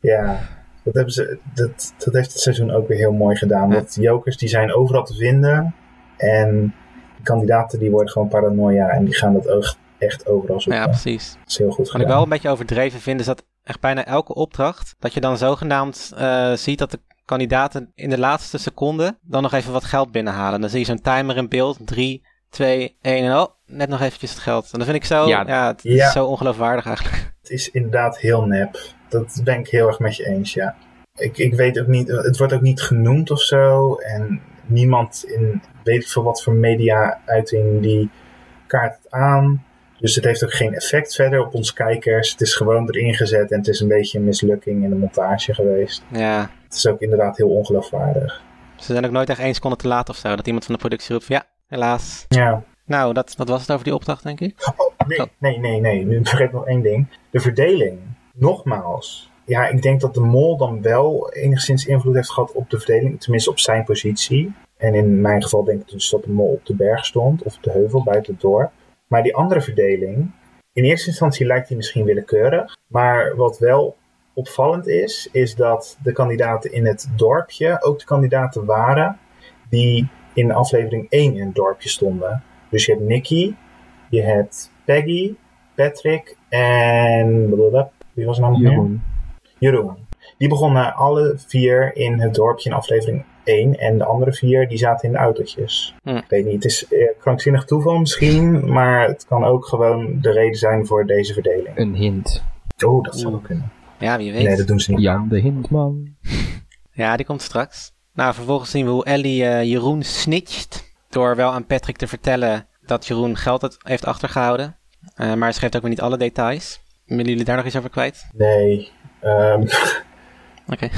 Ja, dat, hebben ze, dat, dat heeft het seizoen ook weer heel mooi gedaan. Ja. Dat jokers die zijn overal te vinden. En de kandidaten die worden gewoon paranoia en die gaan dat ook echt overal zoeken. Ja, precies. dat is heel goed Wat ik wel een beetje overdreven vind, is dat echt bijna elke opdracht, dat je dan zogenaamd eh, ziet dat de kandidaten in de laatste seconde dan nog even wat geld binnenhalen. Dan zie je zo'n timer in beeld, 3, 2, 1 en oh, net nog eventjes het geld. En dat vind ik zo, ja, Ja. het is zo ongeloofwaardig eigenlijk. Het is inderdaad heel nep. Dat ben ik heel erg met je eens, ja. Ik, ik weet ook niet, het wordt ook niet genoemd of zo. En niemand in weet ik veel wat voor media-uiting die kaart het aan. Dus het heeft ook geen effect verder op onze kijkers. Het is gewoon erin gezet en het is een beetje een mislukking in de montage geweest. Ja, Het is ook inderdaad heel ongeloofwaardig. ze zijn ook nooit echt één seconde te laat of zo. Dat iemand van de productie roept, ja, helaas. Ja, Nou, dat, dat was het over die opdracht, denk ik. Oh, nee, nee, nee, nee. Nu vergeet nog één ding. De verdeling. Nogmaals. Ja, ik denk dat de mol dan wel enigszins invloed heeft gehad op de verdeling. Tenminste op zijn positie. En in mijn geval denk ik dus dat de mol op de berg stond. Of op de heuvel buiten het dorp. Maar die andere verdeling. In eerste instantie lijkt die misschien willekeurig. Maar wat wel opvallend is, is dat de kandidaten in het dorpje ook de kandidaten waren die in aflevering 1 in het dorpje stonden. Dus je hebt Nicky, je hebt Peggy, Patrick en. Wie was nou nog? Jeroen. Die begonnen alle vier in het dorpje in aflevering 1. En de andere vier die zaten in de autootjes. Hm. Ik weet niet, het is eh, krankzinnig toeval misschien. Maar het kan ook gewoon de reden zijn voor deze verdeling. Een hint. Oh, dat zou ook kunnen. Ja, wie weet. Nee, dat doen ze niet. Jan de Hintman. Ja, die komt straks. Nou, vervolgens zien we hoe Ellie eh, Jeroen snitcht. Door wel aan Patrick te vertellen dat Jeroen geld heeft achtergehouden. Eh, maar ze geeft ook weer niet alle details. Willen jullie daar nog iets over kwijt? Nee. ehm, Oké.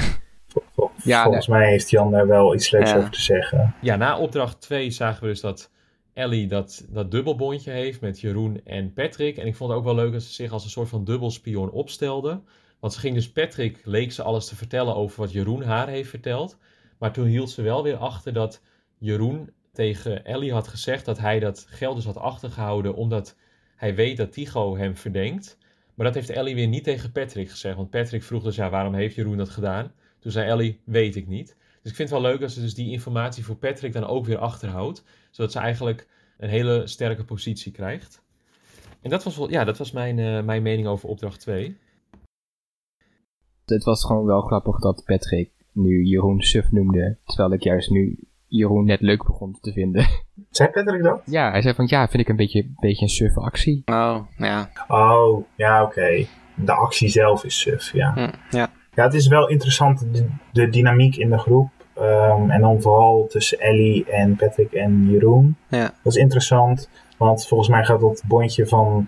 vol- vol- Ja, volgens mij heeft Jan daar wel iets leuks Ja. over te zeggen. Ja, na opdracht 2 zagen we dus dat Ellie dat, dat dubbelbondje heeft met Jeroen en Patrick. En ik vond het ook wel leuk dat ze zich als een soort van dubbelspion opstelde. Want ze ging dus Patrick, leek ze alles te vertellen over wat Jeroen haar heeft verteld. Maar toen hield ze wel weer achter dat Jeroen tegen Ellie had gezegd dat hij dat geld dus had achtergehouden omdat hij weet dat Tycho hem verdenkt. Maar dat heeft Ellie weer niet tegen Patrick gezegd. Want Patrick vroeg dus, ja, waarom heeft Jeroen dat gedaan? Toen zei Ellie, weet ik niet. Dus ik vind het wel leuk dat ze dus die informatie voor Patrick dan ook weer achterhoudt. Zodat ze eigenlijk een hele sterke positie krijgt. En dat was, wel, ja, dat was mijn, eh, mijn mening over opdracht 2. Het was gewoon wel grappig dat Patrick nu Jeroen suf noemde. Terwijl ik juist nu Jeroen net leuk begon te vinden. Zei Patrick dat? Ja, hij zei van ja, vind ik een beetje, beetje een suffe actie. Oh, ja. Oh, ja, oké. De actie zelf is suf, ja. Hm, ja. Ja, het is wel interessant, de, de dynamiek in de groep. Ehm, en dan vooral tussen Ellie en Patrick en Jeroen. Ja. Dat is interessant, want volgens mij gaat dat bondje van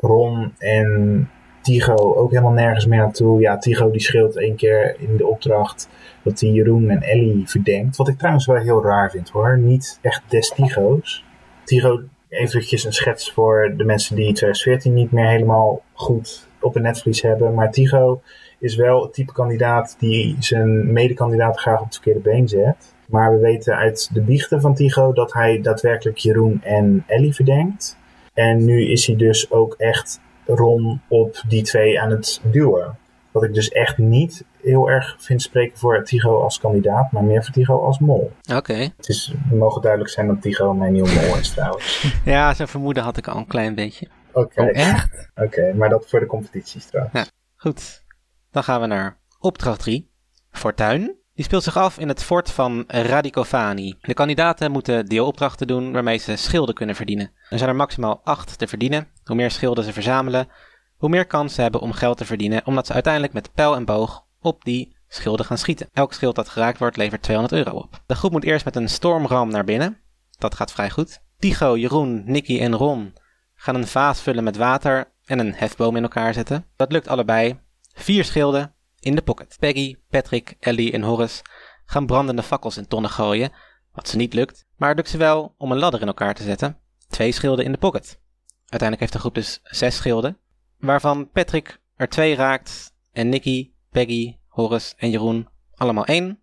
Ron en Tigo ook helemaal nergens meer naartoe. Ja, Tigo die scheelt één keer in de opdracht dat hij Jeroen en Ellie verdenkt. Wat ik trouwens wel heel raar vind hoor. Niet echt des Tigo's. Tigo, eventjes een schets voor de mensen die 2014 niet meer helemaal goed op een netvlies hebben. Maar Tigo is wel het type kandidaat die zijn medekandidaat graag op het verkeerde been zet. Maar we weten uit de biechten van Tigo dat hij daadwerkelijk Jeroen en Ellie verdenkt. En nu is hij dus ook echt Ron op die twee aan het duwen. Wat ik dus echt niet heel erg vind spreken voor Tigo als kandidaat, maar meer voor Tigo als mol. Oké. Het is, mogen duidelijk zijn dat Tigo mijn nieuwe mol is trouwens. Ja, zo'n vermoeden had ik al een klein beetje. Oké, Oh, echt? oké, maar dat voor de competities trouwens. Goed. Dan gaan we naar opdracht 3. Fortuin. Die speelt zich af in het fort van Radicofani. De kandidaten moeten deelopdrachten doen waarmee ze schilden kunnen verdienen. Er zijn er maximaal 8 te verdienen. Hoe meer schilden ze verzamelen, hoe meer kans ze hebben om geld te verdienen, omdat ze uiteindelijk met pijl en boog op die schilden gaan schieten. Elk schild dat geraakt wordt levert 200 euro op. De groep moet eerst met een stormram naar binnen. Dat gaat vrij goed. Tigo, Jeroen, Nicky en Ron gaan een vaas vullen met water en een hefboom in elkaar zetten. Dat lukt allebei. Vier schilden in de pocket. Peggy, Patrick, Ellie en Horace gaan brandende fakkels in tonnen gooien, wat ze niet lukt. Maar het lukt ze wel om een ladder in elkaar te zetten. Twee schilden in de pocket. Uiteindelijk heeft de groep dus zes schilden, waarvan Patrick er twee raakt en Nicky, Peggy, Horace en Jeroen allemaal één.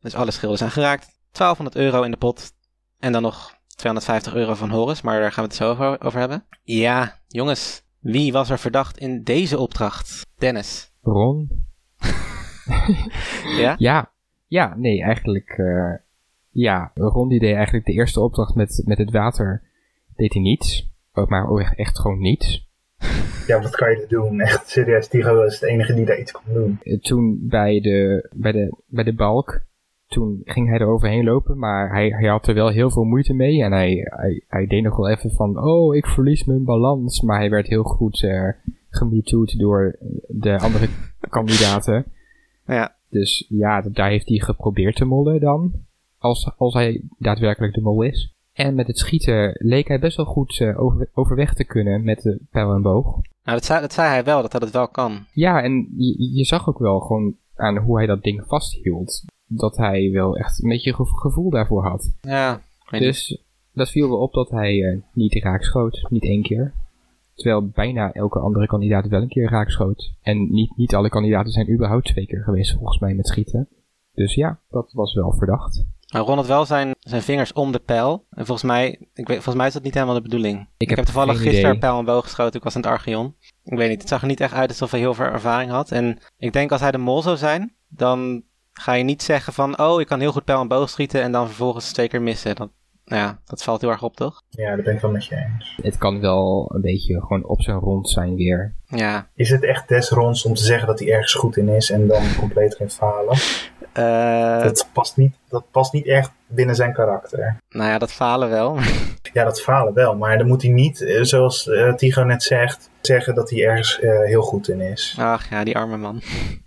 Dus alle schilden zijn geraakt. 1200 euro in de pot en dan nog 250 euro van Horace, maar daar gaan we het zo over, over hebben. Ja, jongens, wie was er verdacht in deze opdracht? Dennis. Ron? Ja? Ja, ja, nee, eigenlijk, eh, ja, Ron die deed eigenlijk de eerste opdracht met, met het water, deed hij niets. Ook maar ook echt, gewoon niets. Ja, wat kan je er doen? Echt serieus, Tigo is het enige die daar iets kon doen. Eh, Toen bij de, bij de, bij de balk, toen ging hij er overheen lopen, maar hij, hij had er wel heel veel moeite mee. En hij, hij, hij deed nog wel even van, oh, ik verlies mijn balans. Maar hij werd heel goed uh, gemetoed door de andere kandidaten. Ja. Dus ja, daar heeft hij geprobeerd te mollen dan. Als, als hij daadwerkelijk de mol is. En met het schieten leek hij best wel goed uh, over, overweg te kunnen met de pijl en boog. Nou, dat zei, dat zei hij wel, dat hij dat wel kan. Ja, en je, je zag ook wel gewoon aan hoe hij dat ding vasthield. Dat hij wel echt een beetje gevoel daarvoor had. Ja, dus Dat viel wel op dat hij eh, niet raak schoot, niet één keer. Terwijl bijna elke andere kandidaat wel een keer raak schoot. En niet, niet alle kandidaten zijn überhaupt twee keer geweest volgens mij met schieten. Dus ja, dat was wel verdacht. Nou, Ron had wel zijn, zijn vingers om de pijl. En volgens mij, ik weet, volgens mij is dat niet helemaal de bedoeling. Ik, heb, toevallig gisteren pijl en boog geschoten. Ik was in het Archeon. Ik weet niet, het zag er niet echt uit alsof hij heel veel ervaring had. En ik denk als hij de mol zou zijn, dan ga je niet zeggen van... Oh, ik kan heel goed pijl en boog schieten en dan vervolgens twee keer missen. Dat, nou ja, dat valt heel erg op, toch? Ja, daar ben ik wel met je eens. Het kan wel een beetje gewoon op zijn rond zijn weer. Ja. Is het echt des ronds om te zeggen dat hij ergens goed in is en dan compleet geen falen? Eh, Dat past niet, dat past niet echt binnen zijn karakter. nou ja, dat falen wel. Ja, dat falen wel, maar dan moet hij niet, eh, zoals eh, Tigo net zegt, zeggen dat hij ergens eh, heel goed in is. Ach ja, die arme man.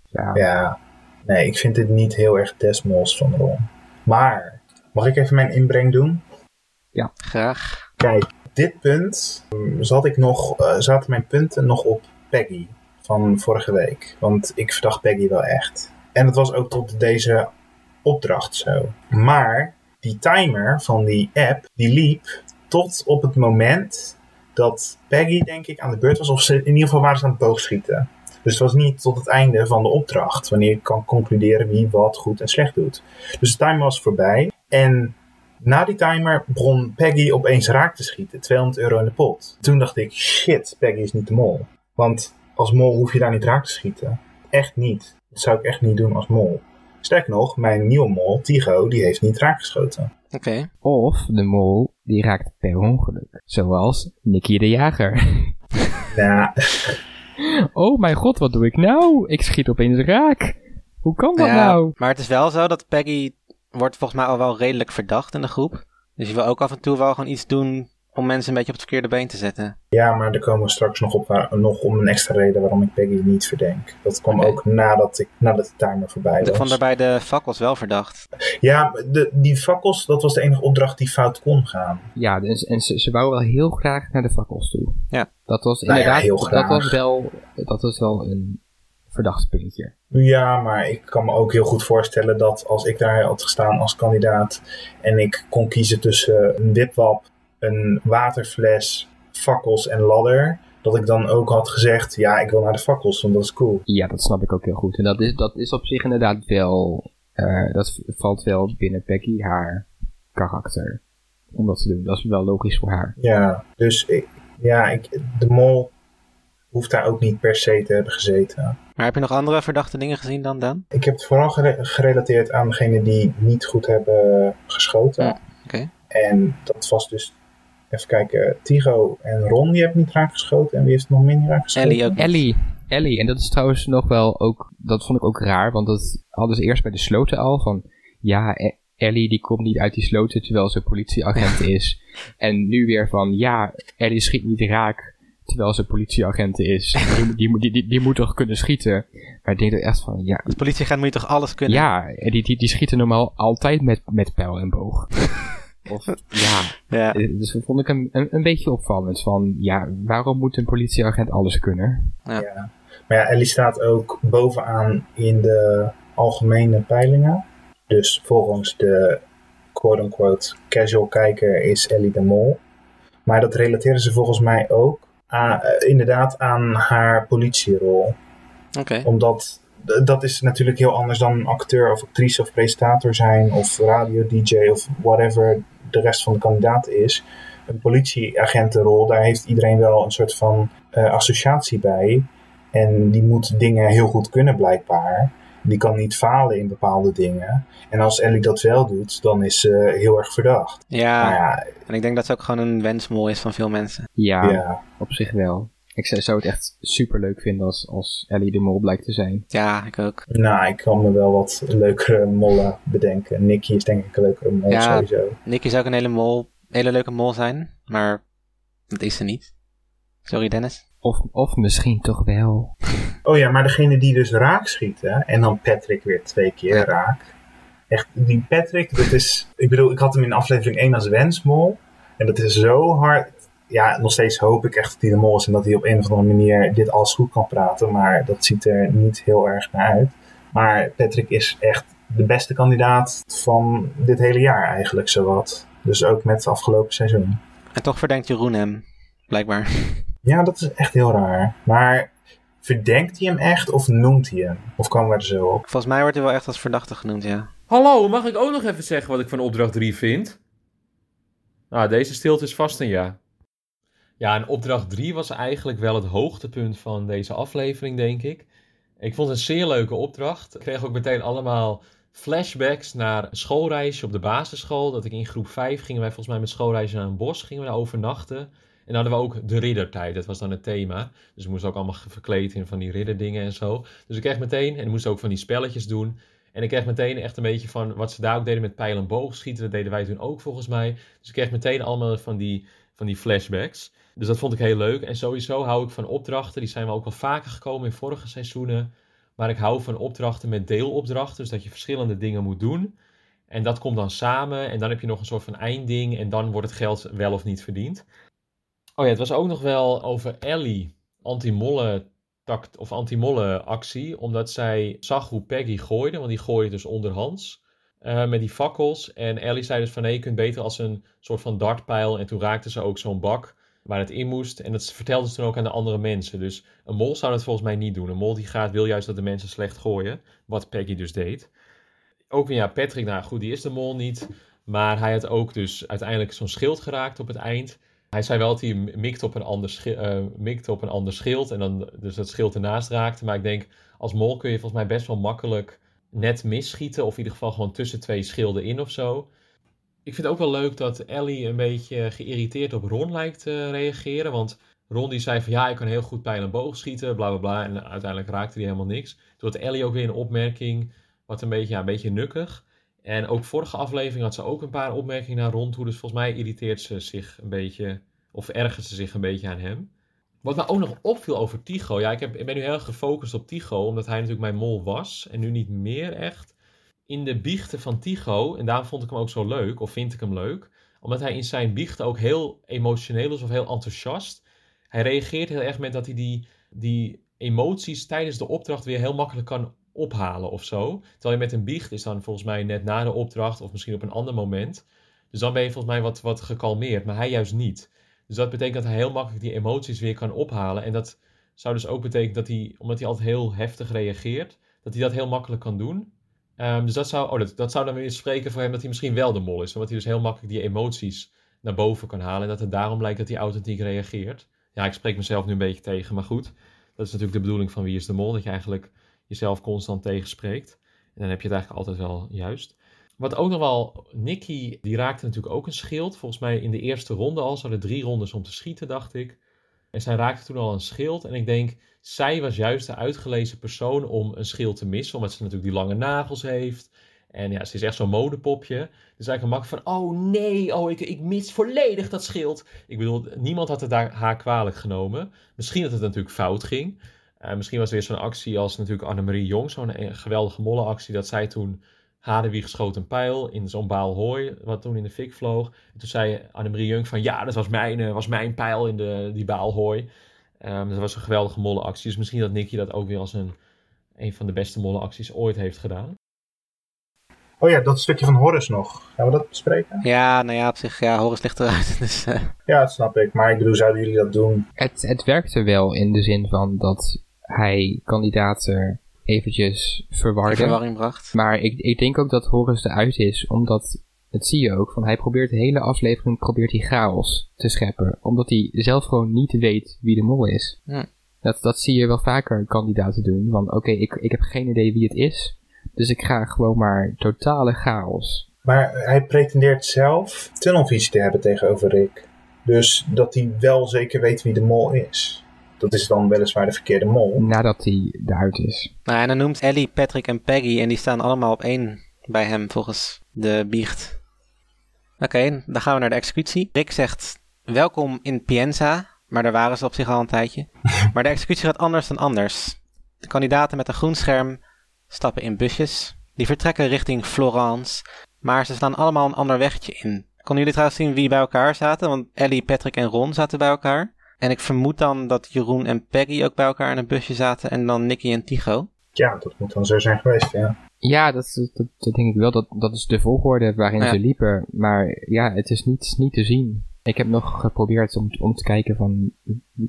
Ja, Ja, nee, ik vind dit niet heel erg desmols van Ron. Maar, mag ik even mijn inbreng doen? Graag. Kijk, dit punt mm, zat ik nog, eh, zaten mijn punten nog op Peggy van vorige week. Want ik verdacht Peggy wel echt. En het was ook tot deze opdracht zo. Maar die timer van die app, die liep tot op het moment dat Peggy, denk ik, aan de beurt was. Of in ieder geval waren ze aan het boogschieten. Dus het was niet tot het einde van de opdracht, wanneer je kan concluderen wie wat goed en slecht doet. Dus de timer was voorbij. En na die timer begon Peggy opeens raak te schieten. 200 euro in de pot. Toen dacht ik, shit, Peggy is niet de mol. Want als mol hoef je daar niet raak te schieten. Echt niet. Dat zou ik echt niet doen als mol. Sterker nog, mijn nieuwe mol, Tigo, die heeft niet raak geschoten. Oké. Of de mol die raakt per ongeluk. Zoals Nicky de Jager. Nou, Oh mijn god, wat doe ik nou? Ik schiet opeens raak. Hoe kan dat Ja, nou? Maar het is wel zo dat Peggy wordt volgens mij al wel redelijk verdacht in de groep. Dus je wil ook af en toe wel gewoon iets doen om mensen een beetje op het verkeerde been te zetten. ja, maar daar komen we straks nog op waar- nog om een extra reden waarom ik Peggy niet verdenk. Dat kwam ook nadat, ik, nadat de timer voorbij Ik was. vond daarbij de fakkels wel verdacht. Ja, de, die fakkels, dat was de enige opdracht die fout kon gaan. Ja, dus, en ze, ze wou wel heel graag naar de fakkels toe. Ja. Dat was Nou ja, inderdaad, heel dat was wel, dat was wel een verdacht puntje. Ja, maar ik kan me ook heel goed voorstellen dat als ik daar had gestaan als kandidaat en ik kon kiezen tussen een wipwap, een waterfles, fakkels en ladder, dat ik dan ook had gezegd, ja, ik wil naar de fakkels, want dat is cool. Ja, dat snap ik ook heel goed. En dat is, dat is op zich inderdaad wel, eh, dat valt wel binnen Becky haar karakter. Om dat te doen. Dat is wel logisch voor haar. Ja, dus ik, ja, ik, de mol hoeft daar ook niet per se te hebben gezeten. Maar heb je nog andere verdachte dingen gezien dan Dan? Ik heb het vooral gere- gerelateerd aan degenen die niet goed hebben geschoten. Ja, oké. En dat was dus, even kijken, Tigo en Ron die hebben niet raak geschoten. En wie heeft nog minder raak geschoten? Ellie ook. Ellie. Ellie. En dat is trouwens nog wel ook, dat vond ik ook raar. Want dat hadden ze eerst bij de sloten al. Van, ja, E- Ellie die komt niet uit die sloten terwijl ze politieagent is. En nu weer van, ja, Ellie schiet niet raak terwijl ze politieagent is. Die, moet- die, die, die, die moet toch kunnen schieten? Maar ik denk er echt van, ja, Als politieagent moet je toch alles kunnen? ja en die, die, die schieten normaal altijd met, met pijl en boog. of, ja, Ja. eh, dus dat vond ik een, een, een beetje opvallend. Van, ja, waarom moet een politieagent alles kunnen? Ja. Maar ja, Ellie staat ook bovenaan in de algemene peilingen. Dus volgens de quote-unquote casual kijker is Ellie de mol. Maar dat relateren ze volgens mij ook aan, eh, inderdaad aan haar politierol. Oké. Omdat dat is natuurlijk heel anders dan een acteur of actrice of presentator zijn of radio-dj of whatever de rest van de kandidaten is. Een politieagentenrol, daar heeft iedereen wel een soort van eh, associatie bij. En die moet dingen heel goed kunnen blijkbaar. Die kan niet falen in bepaalde dingen. En als Ellie dat wel doet, dan is ze heel erg verdacht. Ja, Maar ja, en ik denk dat het ook gewoon een wensmol is van veel mensen. Ja, ja. op zich wel. Ik zou het echt super leuk vinden als, als Ellie de Mol blijkt te zijn. Ja, ik ook. nou, ik kan me wel wat leukere mollen bedenken. Nicky is denk ik een leukere mol Ja. sowieso. Nicky zou ook een hele, mol, hele leuke mol zijn, maar dat is ze niet. Sorry Dennis. Of, of misschien toch wel. Oh ja, maar degene die dus raak schieten en dan Patrick weer twee keer Ja. raak. Echt, die Patrick, dat is. Ik bedoel, ik had hem in aflevering 1 als wensmol. En dat is zo hard. Ja, nog steeds hoop ik echt dat hij de mol is en dat hij op een of andere manier dit alles goed kan praten. Maar dat ziet er niet heel erg naar uit. Maar Patrick is echt de beste kandidaat van dit hele jaar eigenlijk, zowat. Dus ook met het afgelopen seizoen. En toch verdenkt Jeroen hem, blijkbaar. Ja, dat is echt heel raar. Maar verdenkt hij hem echt of noemt hij hem? Of komen we er zo op? Volgens mij wordt hij wel echt als verdachte genoemd, ja. Hallo, mag ik ook nog even zeggen wat ik van opdracht 3 vind? Nou, deze stilte is vast een ja. Ja, en opdracht 3 was eigenlijk wel het hoogtepunt van deze aflevering, denk ik. Ik vond het een zeer leuke opdracht. Ik kreeg ook meteen allemaal flashbacks naar schoolreisje op de basisschool. Dat ik in groep 5 gingen wij volgens mij met schoolreisje naar een bos, gingen we daar overnachten. En dan hadden we ook de riddertijd, dat was dan het thema. Dus we moesten ook allemaal verkleed in van die ridderdingen en zo. Dus ik kreeg meteen, en we moesten ook van die spelletjes doen. En ik kreeg meteen echt een beetje van wat ze daar ook deden met pijl en boogschieten. Dat deden wij toen ook volgens mij. Dus ik kreeg meteen allemaal van die, van die flashbacks. Dus dat vond ik heel leuk. En sowieso hou ik van opdrachten. Die zijn wel ook wel vaker gekomen in vorige seizoenen. Maar ik hou van opdrachten met deelopdrachten. Dus dat je verschillende dingen moet doen. En dat komt dan samen. En dan heb je nog een soort van eindding. En dan wordt het geld wel of niet verdiend. Oh ja, het was ook nog wel over Ellie. Anti-molle tact of anti-molle actie. Omdat zij zag hoe Peggy gooide. Want die gooide dus onderhands. eh, met die fakkels. En Ellie zei dus van nee, je kunt beter als een soort van dartpijl. En toen raakte ze ook zo'n bak waar het in moest. En dat vertelde ze toen ook aan de andere mensen. Dus een mol zou dat volgens mij niet doen. Een mol die gaat, wil juist dat de mensen slecht gooien. Wat Peggy dus deed. Ook ja, Patrick, nou goed, die is de mol niet. Maar hij had ook dus uiteindelijk zo'n schild geraakt op het eind. Hij zei wel dat hij mikt op een ander, eh, mikte op een ander schild. En dan dus dat schild ernaast raakte. Maar ik denk, als mol kun je volgens mij best wel makkelijk net misschieten. Of in ieder geval gewoon tussen twee schilden in of zo. Ik vind het ook wel leuk dat Ellie een beetje geïrriteerd op Ron lijkt te reageren. Want Ron die zei van ja, ik kan heel goed pijl en boog schieten, bla bla bla. En uiteindelijk raakte hij helemaal niks. Toen had Ellie ook weer een opmerking, wat een beetje, ja, een beetje nukkig. En ook vorige aflevering had ze ook een paar opmerkingen naar Ron toe. Dus volgens mij irriteert ze zich een beetje, of ergert ze zich een beetje aan hem. Wat me ook nog opviel over Tycho. Ja, ik, heb, ik ben nu heel gefocust op Tycho, omdat hij natuurlijk mijn mol was. En nu niet meer echt. In de biechten van Tycho, en daarom vond ik hem ook zo leuk, of vind ik hem leuk. Omdat hij in zijn biechten ook heel emotioneel is of heel enthousiast. Hij reageert heel erg met dat hij die, die emoties tijdens de opdracht weer heel makkelijk kan ophalen of zo. Terwijl je met een biecht is dan volgens mij net na de opdracht of misschien op een ander moment. Dus dan ben je volgens mij wat, wat gekalmeerd, maar hij juist niet. Dus dat betekent dat hij heel makkelijk die emoties weer kan ophalen. En dat zou dus ook betekenen dat hij, omdat hij altijd heel heftig reageert, dat hij dat heel makkelijk kan doen. Ehm, dus dat zou, oh, dat, dat zou dan weer spreken voor hem dat hij misschien wel de mol is. Omdat hij dus heel makkelijk die emoties naar boven kan halen. En dat het daarom lijkt dat hij authentiek reageert. Ja, ik spreek mezelf nu een beetje tegen, maar goed. Dat is natuurlijk de bedoeling van Wie is de Mol. Dat je eigenlijk jezelf constant tegenspreekt. En dan heb je het eigenlijk altijd wel juist. Wat ook nog wel, Nicky, die raakte natuurlijk ook een schild. Volgens mij in de eerste ronde al. Ze hadden drie rondes om te schieten, dacht ik. En zij raakte toen al een schild. En ik denk, zij was juist de uitgelezen persoon om een schild te missen. Omdat ze natuurlijk die lange nagels heeft. En ja, ze is echt zo'n modepopje. Dus eigenlijk makkelijk van, oh nee, oh ik, ik mis volledig dat schild. Ik bedoel, niemand had het daar haar kwalijk genomen. Misschien dat het natuurlijk fout ging. Uh, misschien was er weer zo'n actie als natuurlijk Annemarie Jong. Zo'n eh, geweldige mollenactie dat zij toen Hadewieg schoot een pijl in zo'n baal hooi, wat toen in de fik vloog. En toen zei Annemarie Jung van, ja, dat was mijn, uh, was mijn pijl in de, die baal hooi. Um, dat was een geweldige mollenactie. Dus misschien dat Nicky dat ook weer als een, een van de beste mollenacties ooit heeft gedaan. Oh ja, dat stukje van Horus nog. Gaan we dat bespreken? Ja, nou ja, op zich, ja, Horus ligt eruit. Dus, uh... Ja, dat snap ik. Maar ik bedoel, zouden jullie dat doen? Het, het werkte wel in de zin van dat hij kandidaten eventjes verwarde. verwarring bracht. Maar ik, ik denk ook dat Horus eruit is, omdat, dat zie je ook, van hij probeert de hele aflevering probeert hij chaos te scheppen. Omdat hij zelf gewoon niet weet wie de mol is. Hm. Dat, dat zie je wel vaker kandidaten doen. Van oké, okay, ik, ik heb geen idee wie het is. Dus ik ga gewoon maar totale chaos. Maar hij pretendeert zelf tunnelvisie te hebben tegenover Rick. Dus dat hij wel zeker weet wie de mol is. Dat is dan weliswaar de verkeerde mol. Nadat hij eruit is. Nou, en dan noemt Ellie, Patrick en Peggy. En die staan allemaal op één bij hem volgens de biecht. Oké, okay, dan gaan we naar de executie. Rick zegt, welkom in Pienza. Maar daar waren ze op zich al een tijdje. maar de executie gaat anders dan anders. De kandidaten met een groen scherm stappen in busjes. Die vertrekken richting Florence. Maar ze slaan allemaal een ander wegje in. Konden jullie trouwens zien wie bij elkaar zaten? Want Ellie, Patrick en Ron zaten bij elkaar. En ik vermoed dan dat Jeroen en Peggy ook bij elkaar in een busje zaten. En dan Nicky en Tycho. Ja, dat moet dan zo zijn geweest, ja. Ja, dat, dat, dat denk ik wel. Dat, dat is de volgorde waarin Ja. ze liepen. Maar ja, het is niet, niet te zien. Ik heb nog geprobeerd om, om te kijken van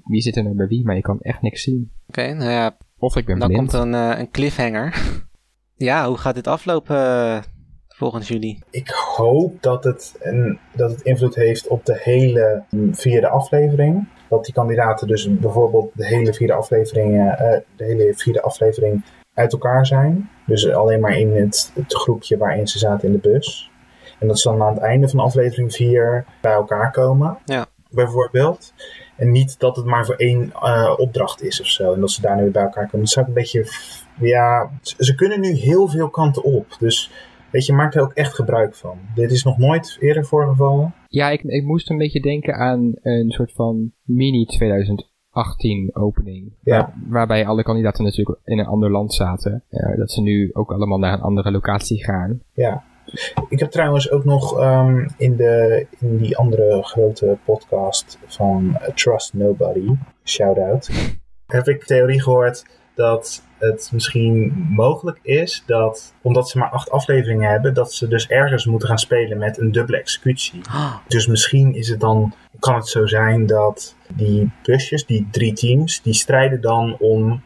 wie zit er nou bij wie, maar je kan echt niks zien. Oké, nou ja, Of ik ben dan blind. komt er een, eh, een cliffhanger. ja, hoe gaat dit aflopen eh, volgens jullie? Ik hoop dat het, een, dat het invloed heeft op de hele mm, vierde aflevering. Dat die kandidaten dus bijvoorbeeld de hele vierde aflevering, eh, de hele vierde aflevering uit elkaar zijn. Dus alleen maar in het, het groepje waarin ze zaten in de bus. En dat ze dan aan het einde van aflevering 4 bij elkaar komen. Ja. Bijvoorbeeld. En niet dat het maar voor één eh, opdracht is of zo. En dat ze daar nu bij elkaar komen. Dat zou ik een beetje. Ja, ze kunnen nu heel veel kanten op. Dus weet je, maak er ook echt gebruik van. Dit is nog nooit eerder voorgevallen. Ja, ik, ik moest een beetje denken aan een soort van mini 2018 opening. Ja. Waarbij alle kandidaten natuurlijk in een ander land zaten. Dat ze nu ook allemaal naar een andere locatie gaan. Ja. Ik heb trouwens ook nog ehm, in, de, in die andere grote podcast van Trust Nobody, shout out, heb ik theorie gehoord dat het misschien mogelijk is dat, omdat ze maar acht afleveringen hebben, dat ze dus ergens moeten gaan spelen met een dubbele executie. Ah, Dus misschien is het dan, kan het zo zijn dat die busjes, die drie teams, die strijden dan om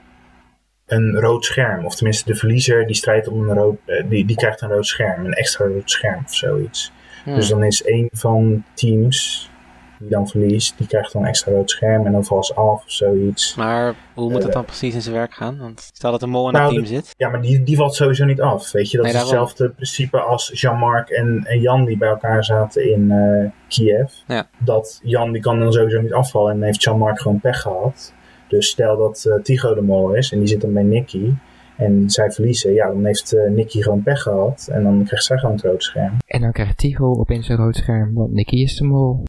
een rood scherm. Of tenminste, de verliezer die strijdt om een rood, eh, die, die krijgt een rood scherm, een extra rood scherm of zoiets. hmm. Dus dan is één van teams die dan verliest, die krijgt dan een extra rood scherm en dan valt ze af of zoiets. Maar hoe moet het Eh, dan precies in zijn werk gaan? Want stel dat een mol in Nou, het team de- zit. Ja, maar die, die valt sowieso niet af. Weet je, dat Nee, is daarom. hetzelfde principe als Jean-Marc en, en Jan die bij elkaar zaten in eh, Kiev. Ja. Dat Jan die kan dan sowieso niet afvallen en dan heeft Jean-Marc gewoon pech gehad. Dus stel dat eh Tigo de mol is en die zit dan bij Nicky en zij verliezen, ja, dan heeft eh, Nicky gewoon pech gehad en dan krijgt zij gewoon het rode scherm. En dan krijgt Tigo opeens een rood scherm, want Nicky is de mol.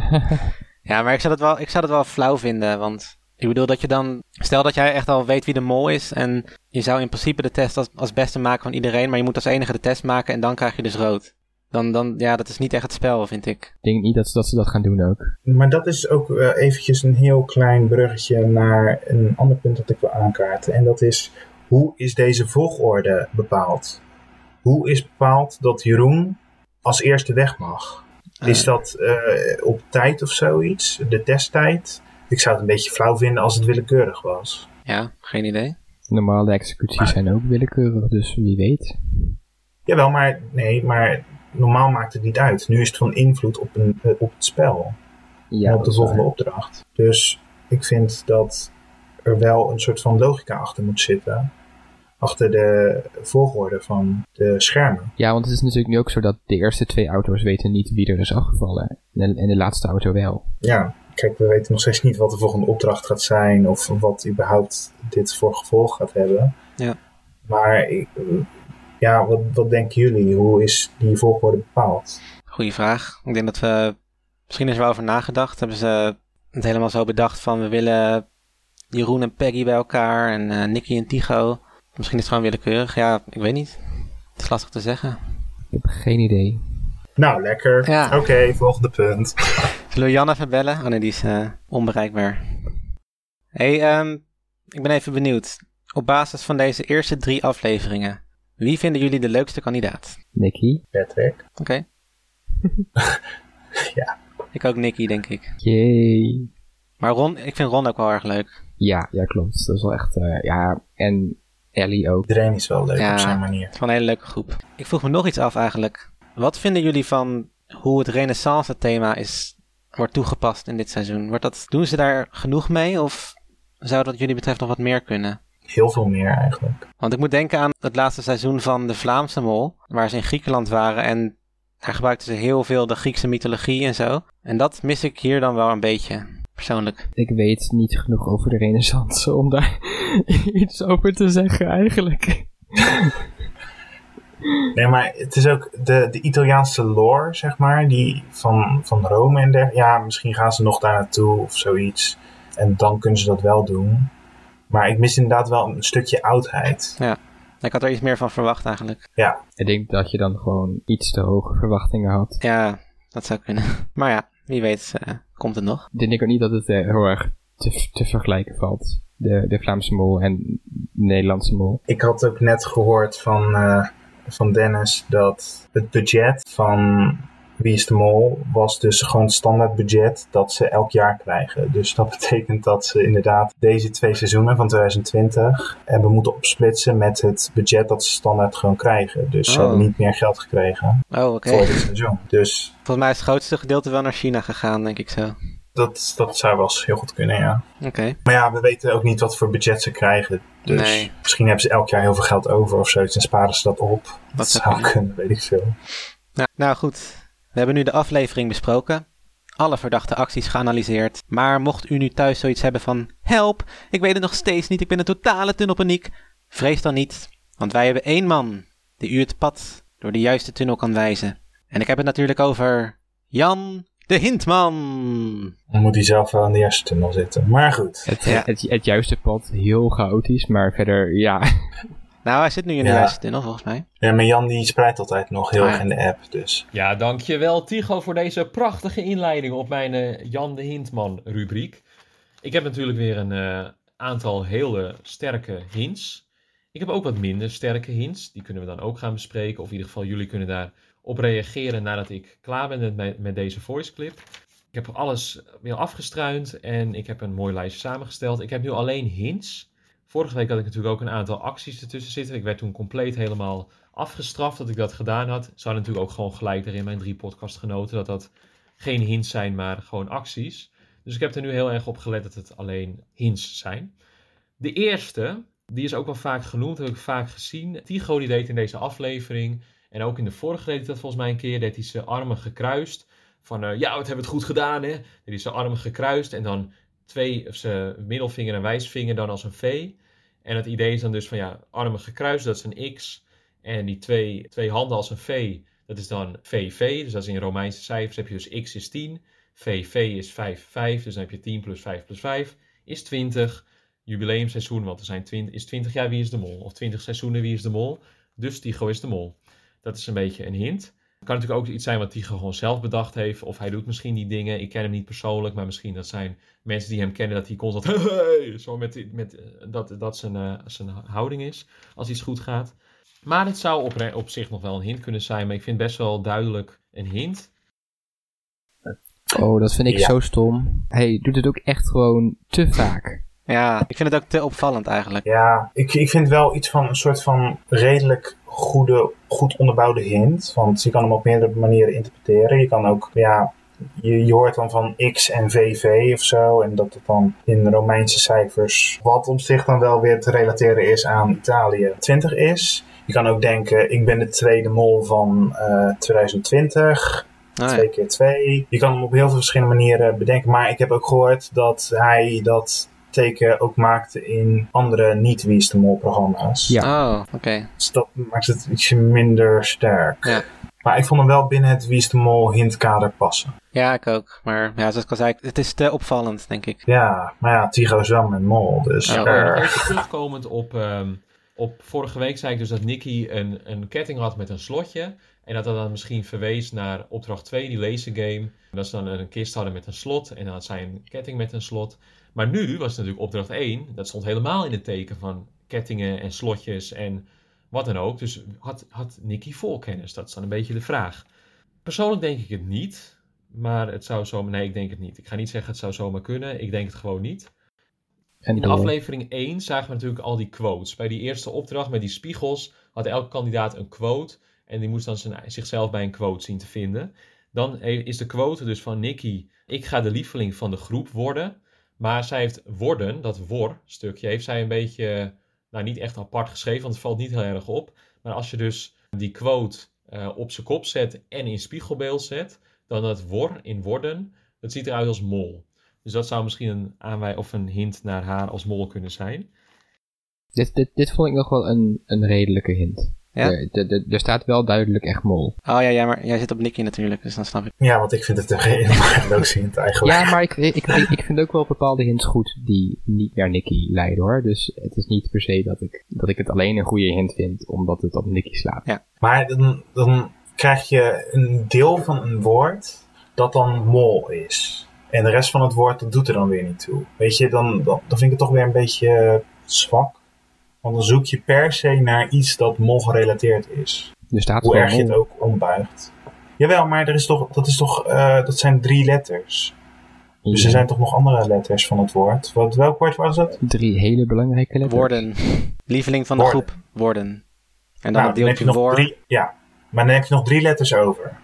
Ja, maar ik zou, het wel, ik zou het wel flauw vinden, want ik bedoel dat je dan... Stel dat jij echt al weet wie de mol is en je zou in principe de test als, als beste maken van iedereen, maar je moet als enige de test maken en dan krijg je dus rood. Dan, dan, ja, dat is niet echt het spel, vind ik. Ik denk niet dat, ze- dat ze dat gaan doen ook. Maar dat is ook eh, eventjes een heel klein bruggetje naar een ander punt dat ik wil aankaarten. En dat is, hoe is deze volgorde bepaald? Hoe is bepaald dat Jeroen als eerste weg mag? Is dat eh, op tijd of zoiets? De testtijd? Ik zou het een beetje flauw vinden als het willekeurig was. Ja, geen idee. Normale executies zijn ook willekeurig, dus wie weet. Jawel, maar nee, maar normaal maakt het niet uit. Nu is het van invloed op, een, eh, op het spel. Ja, en op de volgende waar. opdracht. Dus ik vind dat er wel een soort van logica achter moet zitten. Achter de volgorde van de schermen. Ja, want het is natuurlijk nu ook zo dat de eerste twee auto's weten niet wie er is afgevallen. En de, en de laatste auto wel. Ja, kijk, we weten nog steeds niet wat de volgende opdracht gaat zijn. Of wat überhaupt dit voor gevolg gaat hebben. Ja. Maar ik, ja, wat, wat denken jullie? Hoe is die volgorde bepaald? Goeie vraag. Ik denk dat we... Misschien is er wel over nagedacht. Hebben ze het helemaal zo bedacht van we willen Jeroen en Peggy bij elkaar en eh Nicky en Tigo. Misschien is het gewoon willekeurig. Ja, ik weet niet. Het is lastig te zeggen. Ik heb geen idee. Nou, lekker. Ja. Oké, volgende punt. Zullen we Jan even bellen? Oh nee, die is eh, onbereikbaar. hey, ehm, ik ben even benieuwd. Op basis van deze eerste drie afleveringen, wie vinden jullie de leukste kandidaat? Nicky? Patrick. Oké. Ja. Ik ook Nicky, denk ik. Yay. Maar Ron, ik vind Ron ook wel erg leuk. Ja, ja, klopt. Dat is wel echt... eh, ja, en Ellie ook. Iedereen is wel leuk Ja. op zijn manier. Wel een hele leuke groep. Ik vroeg me nog iets af eigenlijk. Wat vinden jullie van hoe het renaissance thema is, wordt toegepast in dit seizoen? Wordt dat, doen ze daar genoeg mee of zou dat jullie betreft nog wat meer kunnen? Heel veel meer eigenlijk. Want ik moet denken aan het laatste seizoen van de Vlaamse Mol, waar ze in Griekenland waren en daar gebruikten ze heel veel de Griekse mythologie en zo. En dat mis ik hier dan wel een beetje, persoonlijk. Ik weet niet genoeg over de renaissance om daar iets over te zeggen eigenlijk. Nee, maar het is ook de, de Italiaanse lore, zeg maar, die van, van Rome en dergelijke. Ja, misschien gaan ze nog daar naartoe of zoiets. En dan kunnen ze dat wel doen. Maar ik mis inderdaad wel een stukje oudheid. Ik had er iets meer van verwacht eigenlijk. Ik denk dat je dan gewoon iets te hoge verwachtingen had. Ja, dat zou kunnen. Maar ja, wie weet eh, komt het nog. Ik denk ook niet dat het eh, heel erg te, te vergelijken valt. De, de Vlaamse mol en de Nederlandse mol. Ik had ook net gehoord van, eh, van Dennis dat het budget van Wie is de Mol was dus gewoon het standaard budget dat ze elk jaar krijgen. Dus dat betekent dat ze inderdaad deze twee seizoenen van 2020 hebben moeten opsplitsen met het budget dat ze standaard gewoon krijgen. Dus ze Oh. hebben niet meer geld gekregen Oh, voor dit seizoen. Dus Volgens mij is het grootste gedeelte wel naar China gegaan, denk ik zo. dat, dat zou wel eens heel goed kunnen, ja. Oké. Maar ja, we weten ook niet wat voor budget ze krijgen. Dus Nee. misschien hebben ze elk jaar heel veel geld over of zoiets en sparen ze dat op. Dat, Dat zou kunnen, weet ik veel. Nou, nou goed, we hebben nu de aflevering besproken. Alle verdachte acties geanalyseerd. Maar mocht u nu thuis zoiets hebben van... Help, ik weet het nog steeds niet, ik ben een totale tunnelpaniek. Vrees dan niet, want wij hebben één man... die u het pad door de juiste tunnel kan wijzen. En ik heb het natuurlijk over... Jan de Hintman. Dan moet hij zelf wel in de eerste tunnel zitten. Maar goed. Het, Ja. het, het juiste pad, heel chaotisch, maar verder, ja. Nou, hij zit nu in de Ja. tunnel volgens mij. Ja, maar Jan die spreidt altijd nog heel Ah, erg in de app. Dus Ja, dankjewel Tigo voor deze prachtige inleiding op mijn eh, Jan de Hintman rubriek. Ik heb natuurlijk weer een eh, aantal hele sterke hints. Ik heb ook wat minder sterke hints. Die kunnen we dan ook gaan bespreken. Of in ieder geval jullie kunnen daarop reageren nadat ik klaar ben met, met deze voice clip. Ik heb alles weer afgestruind en ik heb een mooi lijstje samengesteld. Ik heb nu alleen hints. Vorige week had ik natuurlijk ook een aantal acties ertussen zitten. Ik werd toen compleet helemaal afgestraft dat ik dat gedaan had. Hadden natuurlijk ook gewoon gelijk er in mijn drie podcastgenoten dat dat geen hints zijn, maar gewoon acties. Dus ik heb er nu heel erg op gelet dat het alleen hints zijn. De eerste, die is ook wel vaak genoemd, heb ik vaak gezien. Tigo die deed in deze aflevering, en ook in de vorige deed dat volgens mij een keer, deed hij zijn armen gekruist. Van, eh, ja, wat hebben we het goed gedaan, hè? Deed hij zijn armen gekruist en dan twee, of zijn middelvinger en wijsvinger dan als een V. En het idee is dan dus van, ja, armen gekruist, dat is een X. En die twee, twee handen als een V, dat is dan VV. Dus dat is in Romeinse cijfers heb je dus X is 10. VV is 5, 5. Dus dan heb je 10 plus 5 plus 5 is 20. Jubileumseizoen, want er zijn 20, is 20 jaar Wie is de Mol. Of 20 seizoenen Wie is de Mol. Dus Tigo is de Mol. Dat is een beetje een hint. Het kan natuurlijk ook iets zijn wat Tigo gewoon zelf bedacht heeft. Of hij doet misschien die dingen. Ik ken hem niet persoonlijk, maar misschien dat zijn mensen die hem kennen. Dat hij constant hey, zo met, met, eh, dat, dat zijn, eh, zijn houding is. Als iets goed gaat. Maar het zou op, op zich nog wel een hint kunnen zijn. Maar ik vind best wel duidelijk een hint. Oh, dat vind ik Ja. zo stom. Hij doet het ook echt gewoon te vaak. Ja, ik vind het ook te opvallend eigenlijk. ja, ik, ik vind wel iets van een soort van redelijk goede, goed onderbouwde hint. Want je kan hem op meerdere manieren interpreteren. Je kan ook, ja, je, je hoort dan van X en VV of zo. En dat het dan in Romeinse cijfers, wat op zich dan wel weer te relateren is aan Italië, 20 is. Je kan ook denken, ik ben de tweede mol van eh 2020. Oh, ja. Twee keer twee. Je kan hem op heel veel verschillende manieren bedenken. Maar ik heb ook gehoord dat hij dat teken ook maakte in andere niet-Wie is de Mol programma's. Ja. Oh, oké. Dus dat maakt het ietsje minder sterk. Ja. Maar ik vond hem wel binnen het Wie is de Mol hintkader passen. Ja, ik ook. Maar ja, zoals ik al zei, het is te opvallend, denk ik. Ja, maar ja, Tigo is wel mijn mol. Dus Ja, er- even terugkomend op, ehm, op vorige week zei ik dus dat Nicky een, een ketting had met een slotje. En dat dat dan misschien verwees naar opdracht 2, die lasergame. Dat ze dan een kist hadden met een slot en dan had zij een ketting met een slot. Maar nu was het natuurlijk opdracht 1, dat stond helemaal in het teken van kettingen en slotjes en wat dan ook. Dus had, had Nicky vol kennis? Dat is dan een beetje de vraag. Persoonlijk denk ik het niet, maar het zou zomaar... Nee, ik denk het niet. Ik ga niet zeggen het zou zomaar kunnen, ik denk het gewoon niet. En In door. aflevering 1 zagen we natuurlijk al die quotes. Bij die eerste opdracht met die spiegels had elke kandidaat een quote. En die moest dan zijn, zichzelf bij een quote zien te vinden. Dan is de quote dus van Nicky: Ik ga de lieveling van de groep worden. Maar zij heeft worden, dat wor-stukje, heeft zij een beetje, nou niet echt apart geschreven, want het valt niet heel erg op. Maar als je dus die quote eh, op zijn kop zet en in spiegelbeeld zet, dan dat wor in worden, dat ziet eruit als mol. Dus dat zou misschien een aanwij of een hint naar haar als mol kunnen zijn. Dit, dit, dit vond ik nog wel een, een redelijke hint. Ja? Er, staat wel duidelijk echt mol. Oh ja, ja, maar jij zit op Nicky natuurlijk, dus dan snap ik. ja, want ik vind het een hele waardeloze hint eigenlijk. Ja, maar ik, ik, ik, ik vind ook wel bepaalde hints goed die niet naar Nicky leiden hoor. Dus het is niet per se dat ik, dat ik het alleen een goede hint vind omdat het op Nicky slaat. Maar dan, dan krijg je een deel van een woord dat dan mol is. En de rest van het woord, dat doet er dan weer niet toe. Weet je, dan, dan, dan vind ik het toch weer een beetje zwak. Want dan zoek je per se naar iets dat mol gerelateerd is. Er staat Hoe gewoon erg je het ook ombuigt. Jawel, maar er is toch, dat, is toch, eh, dat zijn drie letters. Dus er zijn toch nog andere letters van het woord. Wat, welk woord was het? Drie hele belangrijke letters. Woorden. Lieveling van de Woorden. groep. Woorden. En dan Nou, het dan heb deeltje je nog woord. drie, ja, maar dan heb je nog drie letters over.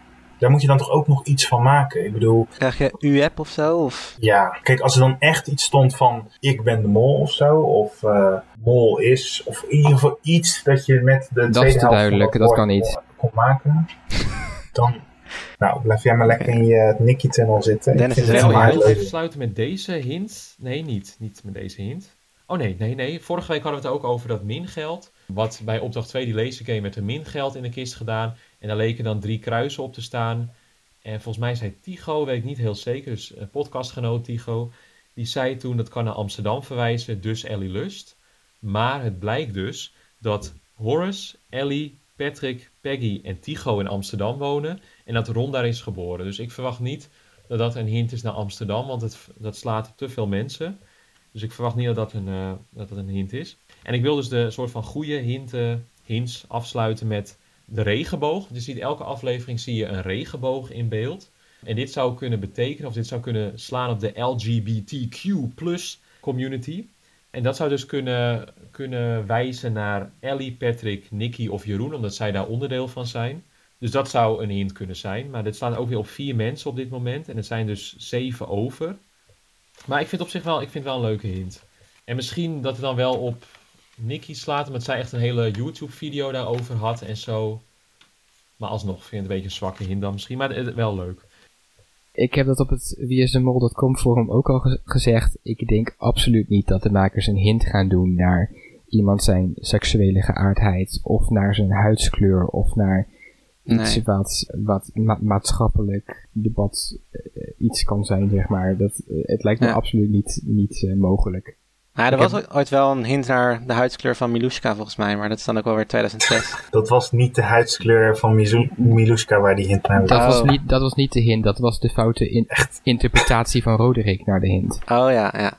Daar moet je dan toch ook nog iets van maken. Ik bedoel, Krijg je UEP of zo? Of... ja, kijk, als er dan echt iets stond van ik ben de mol of zo, of eh, mol is, of in ieder geval iets dat je met de is tweede te helft duidelijk, van dat woord kan niet. kon, kon maken, dan, nou, blijf jij maar lekker in je Nicky-tunnel zitten. Dennis vind is het heel even sluiten met deze hint? Nee, niet. Niet met deze hint. Oh nee, nee, nee. Vorige week hadden we het ook over dat mingeld. Wat bij opdracht 2, die laser game, werd er mingeld in de kist gedaan. En daar leken dan drie kruisen op te staan. En volgens mij zei Tigo, weet ik niet heel zeker, dus een podcastgenoot Tigo. Die zei toen dat kan naar Amsterdam verwijzen, dus Ellie Lust. Maar het blijkt dus dat Horace, Ellie, Patrick, Peggy en Tigo in Amsterdam wonen. En dat Ron daar is geboren. Dus ik verwacht niet dat dat een hint is naar Amsterdam, want het, dat slaat op te veel mensen. Dus ik verwacht niet dat dat een, eh, dat dat een hint is. En ik wil dus de soort van goede hinten, hints afsluiten met de regenboog. Je ziet elke aflevering zie je een regenboog in beeld. En dit zou kunnen betekenen, of dit zou kunnen slaan op de LGBTQ community. En dat zou dus kunnen, kunnen wijzen naar Ellie, Patrick, Nicky of Jeroen, omdat zij daar onderdeel van zijn. Dus dat zou een hint kunnen zijn. Maar dit slaan ook weer op vier mensen op dit moment. En het zijn dus zeven over. Maar ik vind op zich wel, ik vind wel een leuke hint. En misschien dat het dan wel op Nicky slaat, omdat zij echt een hele YouTube-video daarover had en zo. Maar alsnog vind ik het een beetje een zwakke hint dan misschien. Maar het- wel leuk. Ik heb dat op het wiasdemol.com forum ook al ge- gezegd. Ik denk absoluut niet dat de makers een hint gaan doen naar iemand zijn seksuele geaardheid. Of naar zijn huidskleur. Of naar iets Nee. wat, wat ma- maatschappelijk debat eh, iets kan zijn, zeg maar. Dat, eh, het lijkt me Ja. absoluut niet, niet eh, mogelijk. Nou, er Ik was heb- ooit- wel een hint naar de huidskleur van Milushka volgens mij, maar dat is dan ook wel weer 2006. Dat was niet de huidskleur van Mizu- Milushka waar die hint naar Dat, Oh. was niet, dat was niet de hint, dat was de foute in- interpretatie van Roderick naar de hint. Oh ja, ja.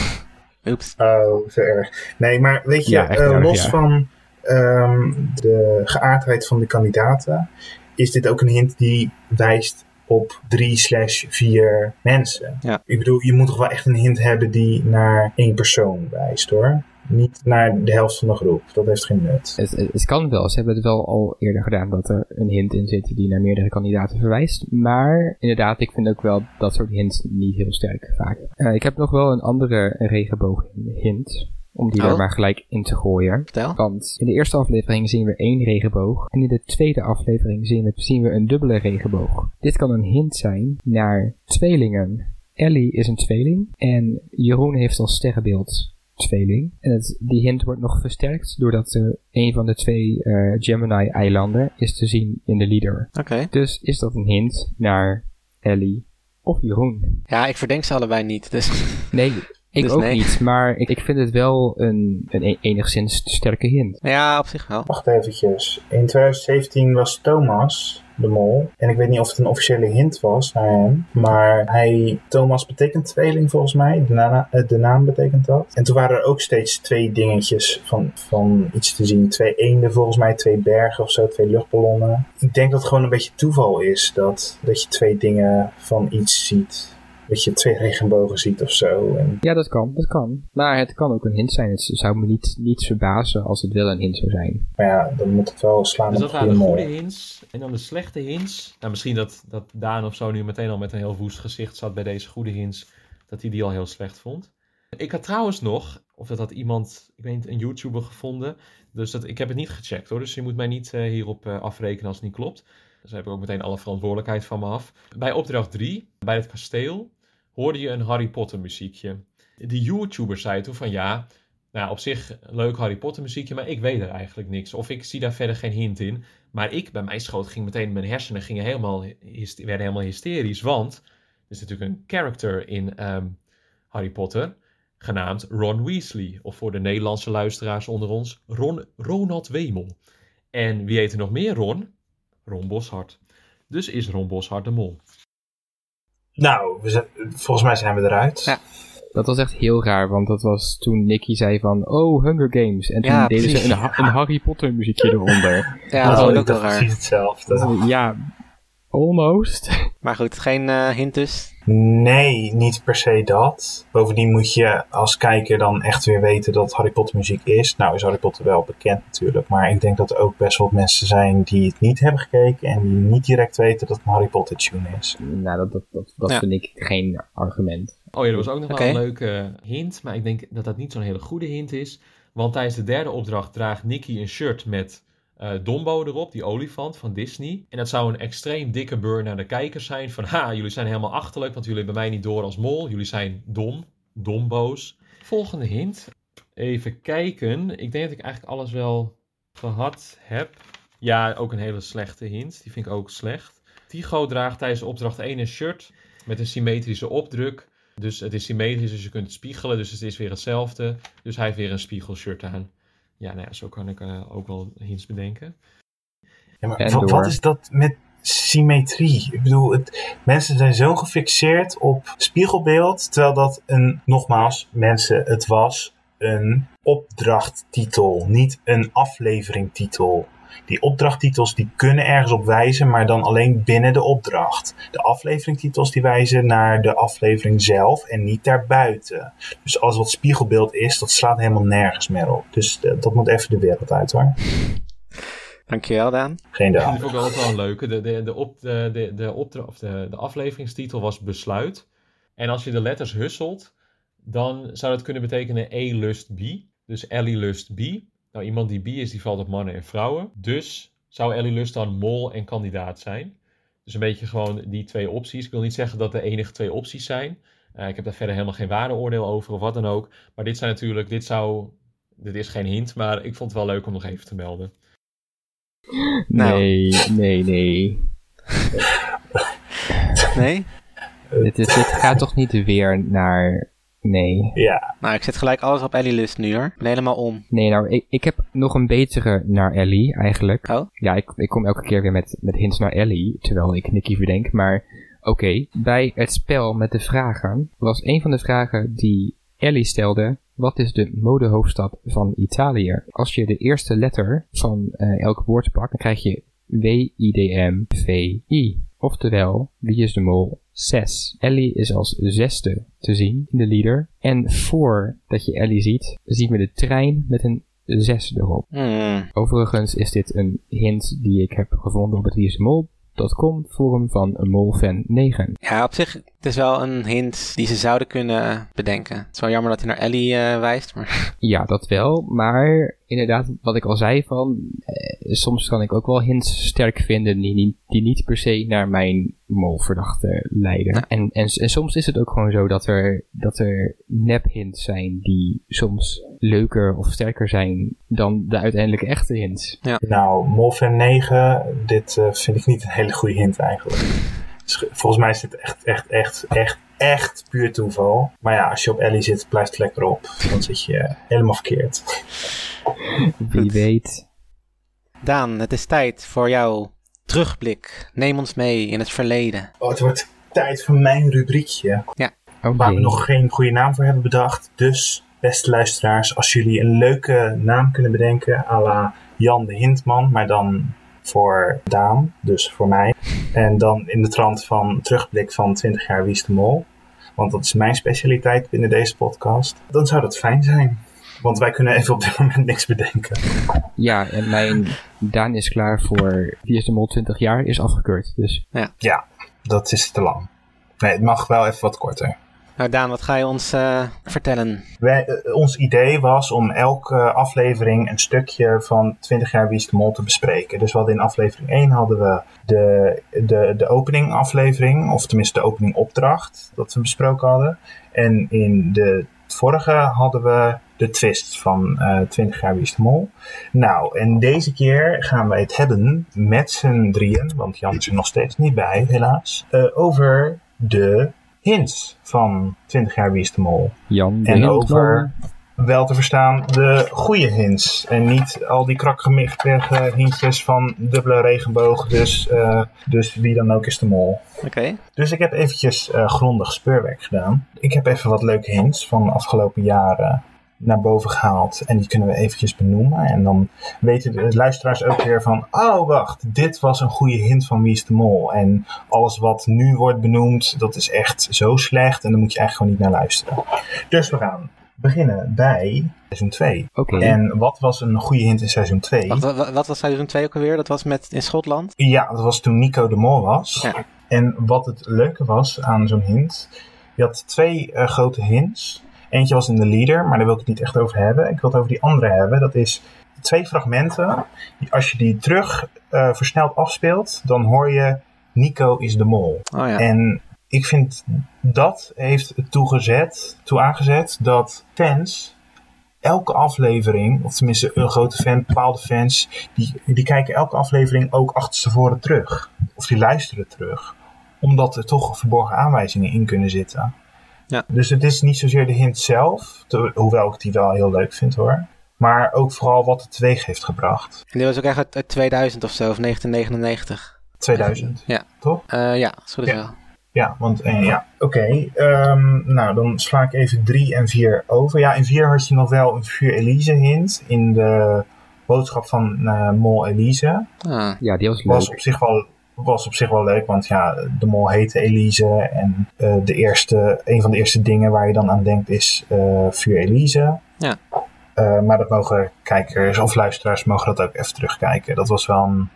Oeps. Oh, zo erg. Nee, maar weet je, Ja, echt eh, erg, los ja. van ehm, de geaardheid van de kandidaten, is dit ook een hint die wijst op drie slash vier mensen. Ja. Ik bedoel, je moet toch wel echt een hint hebben die naar één persoon wijst hoor. Niet naar de helft van de groep. Dat heeft geen nut. Het, het, kan wel. Ze hebben het wel al eerder gedaan dat er een hint in zit die naar meerdere kandidaten verwijst. Maar inderdaad, ik vind ook wel dat soort hints niet heel sterk vaak. Eh, ik heb nog wel een andere regenboog-hint. Om die Oh. er maar gelijk in te gooien. Vertel. Want in de eerste aflevering zien we één regenboog. En in de tweede aflevering zien we, zien we een dubbele regenboog. Dit kan een hint zijn naar tweelingen. Ellie is een tweeling. En Jeroen heeft als sterrenbeeld tweeling. En het, die hint wordt nog versterkt doordat er een van de twee eh, Gemini-eilanden is te zien in de leader. Oké. Dus is dat een hint naar Ellie of Jeroen? Ja, ik verdenk ze allebei niet, dus... Nee, ik Dus ook nee. niet. Maar ik, ik vind het wel een, een e- enigszins sterke hint. Ja, op zich wel. Wacht eventjes. In 2017 was Thomas de mol. En ik weet niet of het een officiële hint was naar hem. Maar hij, Thomas betekent tweeling volgens mij. De, na- eh, de naam betekent dat. En toen waren er ook steeds twee dingetjes van, van iets te zien. Twee eenden volgens mij, twee bergen of zo, twee luchtballonnen. Ik denk dat het gewoon een beetje toeval is dat, dat je twee dingen van iets ziet. Dat je twee regenbogen ziet of zo. En Ja, dat kan, dat kan. Maar het kan ook een hint zijn. Het zou me niet, niet verbazen als het wel een hint zou zijn. maar ja, dan moet het wel slaan Dus op dat een waren de goede hints. En dan de slechte hints. Nou, misschien dat, dat Daan of zo nu meteen al met een heel woest gezicht zat bij deze goede hints. Dat hij die al heel slecht vond. Ik had trouwens nog, of dat had iemand, ik weet niet, een YouTuber gevonden. Dus dat, ik heb het niet gecheckt hoor. Dus je moet mij niet eh, hierop eh, afrekenen als het niet klopt. Dus daar heb ik ook meteen alle verantwoordelijkheid van me af. Bij opdracht 3, bij het kasteel, hoorde je een Harry Potter muziekje. Die YouTuber zei toen van ja, nou, op zich leuk Harry Potter muziekje, maar ik weet er eigenlijk niks. Of ik zie daar verder geen hint in. Maar ik, bij mij schoot, ging meteen mijn hersenen gingen helemaal, werden helemaal hysterisch. Want er is natuurlijk een character in ehm, Harry Potter, genaamd Ron Weasley. Of voor de Nederlandse luisteraars onder ons, Ron, Ronald Wemel. En wie heet er nog meer Ron? Ron Boshart. Dus is Ron Boshart de mol. Nou, we zijn, volgens mij zijn we eruit. Ja. Dat was echt heel raar, want dat was toen Nicky zei van, oh, Hunger Games. En toen Ja, deden precies. ze een, ha- een Harry Potter muziekje eronder. Ja, dat was ook wel raar. precies hetzelfde. ja, almost. Maar goed, geen eh, hint dus. Nee, niet per se dat. Bovendien moet je als kijker dan echt weer weten dat Harry Potter muziek is. Nou is Harry Potter wel bekend natuurlijk. Maar ik denk dat er ook best wel mensen zijn die het niet hebben gekeken. En die niet direct weten dat het een Harry Potter tune is. nou, dat, dat, dat, dat Ja. vind ik geen argument. Oh ja, er was ook nog wel een leuke hint, maar ik denk dat dat niet zo'n hele goede hint is. Want tijdens de derde opdracht draagt Nicky een shirt met eh Dombo erop, die olifant van Disney. En dat zou een extreem dikke burn naar de kijkers zijn van, ha, jullie zijn helemaal achterlijk, want jullie hebben mij niet door als mol. Jullie zijn dom, domboos. Volgende hint. Even kijken. Ik denk dat ik eigenlijk alles wel gehad heb. Ja, ook een hele slechte hint. Die vind ik ook slecht. Tycho draagt tijdens opdracht 1 een shirt met een symmetrische opdruk. Dus het is symmetrisch, dus je kunt het spiegelen. Dus het is weer hetzelfde. Dus hij heeft weer een spiegelshirt aan. Ja, nou ja, zo kan ik eh, ook wel hints bedenken. Ja, maar En wa- door. wat is dat met symmetrie? Ik bedoel, het, mensen zijn zo gefixeerd op spiegelbeeld. Terwijl dat een, nogmaals, mensen, het was een opdrachttitel, niet een afleveringtitel. Die opdrachttitels die kunnen ergens op wijzen, maar dan alleen binnen de opdracht. De afleveringtitels die wijzen naar de aflevering zelf en niet daarbuiten. Dus alles wat spiegelbeeld is, dat slaat helemaal nergens meer op. Dus eh, dat moet even de wereld uit hoor. Dankjewel, Daan. Geen vond ik wel ook wel een leuke. De, de, de, op, de, de, de, opdra- of de, de afleveringstitel was Besluit. En als je de letters husselt, dan zou dat kunnen betekenen E lust B. Dus Ellie lust B. Nou, iemand die B is, die valt op mannen en vrouwen. Dus zou Ellie lust dan mol en kandidaat zijn. Dus een beetje gewoon die twee opties. Ik wil niet zeggen dat de enige twee opties zijn. Eh, ik heb daar verder helemaal geen waardeoordeel over of wat dan ook. Maar dit zijn natuurlijk, dit zou, dit is geen hint, maar ik vond het wel leuk om nog even te melden. Nou. Nee, nee, nee. Nee? dit, is, dit gaat toch niet weer naar... Nee. Ja, Nou, ik zet gelijk alles op Ellie Lust nu hoor. Ik ben helemaal om. Nee, nou, ik, ik heb nog een betere naar Ellie, eigenlijk. Oh? Ja, ik, ik kom elke keer weer met, met hints naar Ellie, terwijl ik Nicky verdenk. Maar oké, bij het spel met de vragen was een van de vragen die Ellie stelde... Wat is de modehoofdstad van Italië? Als je de eerste letter van eh, elk woord pakt, dan krijg je W-I-D-M-V-I. Oftewel, wie is de mol? 6. Ellie is als zesde te zien in de leader. En voordat je Ellie ziet, zien we de trein met een 6 erop. Hmm. Overigens is dit een hint die ik heb gevonden op het wieisdemol.com forum van Molfan 9. Ja, op zich, het is wel een hint die ze zouden kunnen bedenken. Het is wel jammer dat hij naar Ellie eh, wijst, maar... Ja, dat wel. Maar inderdaad, wat ik al zei van... eh, soms kan ik ook wel hints sterk vinden die, niet- die niet per se naar mijn molverdachte leiden. Ja. En, en, en soms is het ook gewoon zo dat er, dat er nep-hints zijn die soms leuker of sterker zijn dan de uiteindelijke echte hints. nou, Molfen 9, dit eh, vind ik niet een hele goede hint eigenlijk. Dus Volgens mij is dit echt, echt, echt, echt, echt puur toeval. Maar ja, als je op Ellie zit, blijft het lekker op. Dan zit je helemaal verkeerd. Wie weet. Daan, het is tijd voor jouw terugblik. Neem ons mee in het verleden. Oh, het wordt tijd voor mijn rubriekje. Oh Waar we nog geen goede naam voor hebben bedacht. Dus, beste luisteraars, als jullie een leuke naam kunnen bedenken, à la Jan de Hintman, maar dan voor Daan, dus voor mij. En dan in de trant van terugblik van 20 jaar Wie is de Mol. Want dat is mijn specialiteit binnen deze podcast. Dan zou dat fijn zijn. Want wij kunnen even op dit moment niks bedenken. Ja, en mijn Daan is klaar voor Wie is de Mol 20 jaar is afgekeurd. Dus Ja, dat is te lang. Nee, het mag wel even wat korter. Nou Daan, wat ga je ons eh, vertellen? Wij, eh, ons idee was om elke aflevering een stukje van 20 jaar Wie is de Mol te bespreken. Dus we hadden in aflevering 1 hadden we de, de, de opening aflevering, of tenminste de opening opdracht, dat we besproken hadden. En in de vorige hadden we de twist van eh 20 jaar Wie is de Mol. Nou, en deze keer gaan wij het hebben met z'n drieën, want Jan is er nog steeds niet bij, helaas, eh, over de hints van 20 jaar Wie is de Mol. Jan de En over. wel te verstaan de goede hints. En niet al die krakgemichtige hintjes van dubbele regenboog. Dus, eh, dus wie dan ook is de mol. Oké. Dus ik heb eventjes eh, grondig speurwerk gedaan. Ik heb even wat leuke hints van de afgelopen jaren naar boven gehaald. En die kunnen we eventjes benoemen. En dan weten de luisteraars ook weer van... Oh, wacht, dit was een goede hint van Wie is de Mol. En alles wat nu wordt benoemd, dat is echt zo slecht. En dan moet je eigenlijk gewoon niet naar luisteren. Dus we gaan beginnen bij seizoen 2. Oké. En wat was een goede hint in seizoen 2? Wacht, wa- wa- wat was seizoen 2 ook alweer? Dat was met in Schotland? Ja, dat was toen Nico de Mol was. Ja. En wat het leuke was aan zo'n hint, je had twee eh, grote hints. Eentje was in de leader, maar daar wil ik het niet echt over hebben. Ik wil het over die andere hebben. Dat is twee fragmenten. Die, als je die terug eh, versneld afspeelt, dan hoor je Nico is de mol. Oh ja. En ik vind dat heeft toegezet, toe aangezet dat fans elke aflevering, of tenminste een grote fan, bepaalde fans, die, die kijken elke aflevering ook achterstevoren terug. Of die luisteren terug. Omdat er toch verborgen aanwijzingen in kunnen zitten. Ja. Dus het is niet zozeer de hint zelf, te- hoewel ik die wel heel leuk vind hoor. Maar ook vooral wat het teweeg heeft gebracht. En die was ook echt uit, uit 2000 of zo, of 1999. 2000. Ja. Toch? Eh, ja, is Ja. wel. Ja, want eh, ja, oké. ehm, nou, dan sla ik even 3 en 4 over. Ja, in 4 had je nog wel een vuur Elise hint in de boodschap van eh, Mol Elise. Ah, Ja, die was leuk. Was op zich wel was op zich wel leuk, want ja, de mol heette Elise en eh, de eerste, een van de eerste dingen waar je dan aan denkt is eh vuur Elise. Ja. Eh, maar dat mogen kijkers of luisteraars mogen dat ook even terugkijken. Dat was wel een,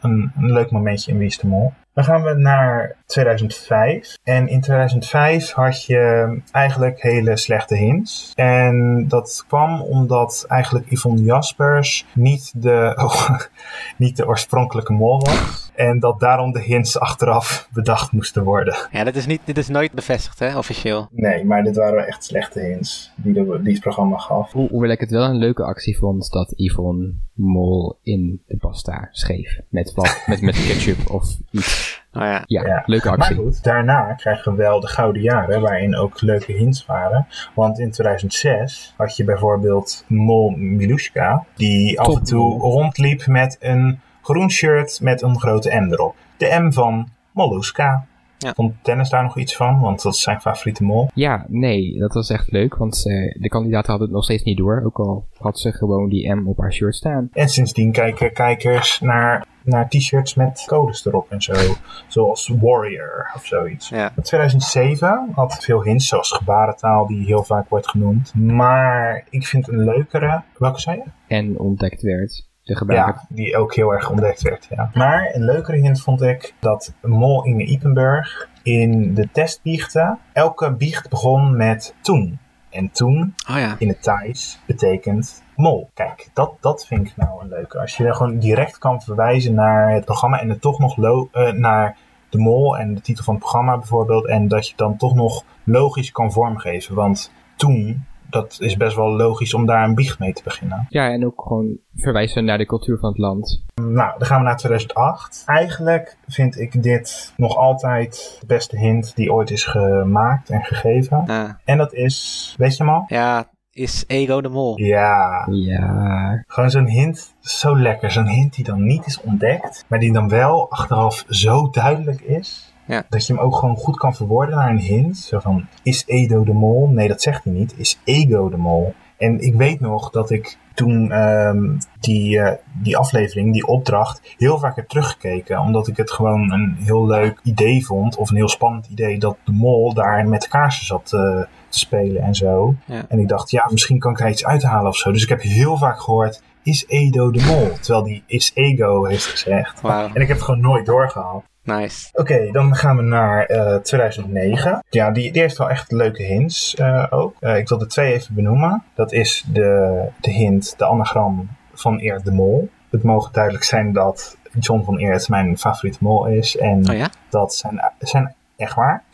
een, een leuk momentje in Wie is de Mol. Dan gaan we naar 2005. En in 2005 had je eigenlijk hele slechte hints. En dat kwam omdat eigenlijk Yvonne Jaspers niet de, niet de oorspronkelijke mol was. En dat daarom de hints achteraf bedacht moesten worden. ja, dit is, niet, dit is nooit bevestigd, hè, officieel. Nee, maar dit waren echt slechte hints die, de, die het programma gaf. Hoe, hoewel ik het wel een leuke actie vond dat Yvonne Mol in de pasta schreef. Met wat, met, met ketchup of iets. Oh ja. Ja, Ja. leuke Maar actie. goed, daarna krijgen we wel de gouden jaren, waarin ook leuke hints waren. Want in 2006 had je bijvoorbeeld Mol Milushka, die af en toe rondliep met een groen shirt met een grote M erop. De M van Molluska. Ja. Vond Dennis daar nog iets van? Want dat is zijn favoriete mol. Ja, nee, dat was echt leuk, want eh, de kandidaten hadden het nog steeds niet door. Ook al had ze gewoon die M op haar shirt staan. En sindsdien kijken kijkers naar, naar t-shirts met codes erop en zo. Zoals Warrior of zoiets. Ja. In 2007 had het veel hints, zoals gebarentaal, die heel vaak wordt genoemd. Maar ik vind een leukere. Welke zei je? En ontdekt werd. De. Ja, die ook heel erg ontdekt werd. Ja. Maar een leukere hint vond ik dat Mol Inge Ipenburg in de testbiechten. Elke biecht begon met toen. En toen Oh ja. in het Thais betekent mol. Kijk, dat, dat vind ik nou een leuke. Als je er gewoon direct kan verwijzen naar het programma en het toch nog lo- eh, naar de mol en de titel van het programma bijvoorbeeld. En dat je het dan toch nog logisch kan vormgeven. Want toen, dat is best wel logisch om daar een biecht mee te beginnen. Ja, en ook gewoon verwijzen naar de cultuur van het land. Nou, dan gaan we naar 2008. Eigenlijk vind ik dit nog altijd de beste hint die ooit is gemaakt en gegeven. Ah, En dat is, weet je hem al? ja, is Ego de Mol. Ja, Ja, Gewoon zo'n hint, zo lekker. Zo'n hint die dan niet is ontdekt, maar die dan wel achteraf zo duidelijk is. Ja. Dat je hem ook gewoon goed kan verwoorden naar een hint. Zo van, is Edo de mol? Nee, dat zegt hij niet. Is Ego de mol? En ik weet nog dat ik toen ehm, die, eh, die aflevering, die opdracht, heel vaak heb teruggekeken. Omdat ik het gewoon een heel leuk idee vond. Of een heel spannend idee dat de mol daar met kaarsen zat eh, te spelen en zo. Ja. En ik dacht, ja, misschien kan ik er iets uithalen of zo. Dus ik heb heel vaak gehoord, is Edo de mol? Terwijl die is ego heeft gezegd. En ik heb het gewoon nooit doorgehaald. Nice. Oké, dan gaan we naar eh, 2009. Ja, die, die heeft wel echt leuke hints eh, ook. Eh, ik wil de twee even benoemen. Dat is de, de hint, de anagram van Eert de Mol. Het mogen duidelijk zijn dat John van Eert mijn favoriete mol is. En Oh ja? dat zijn, zijn echt waar.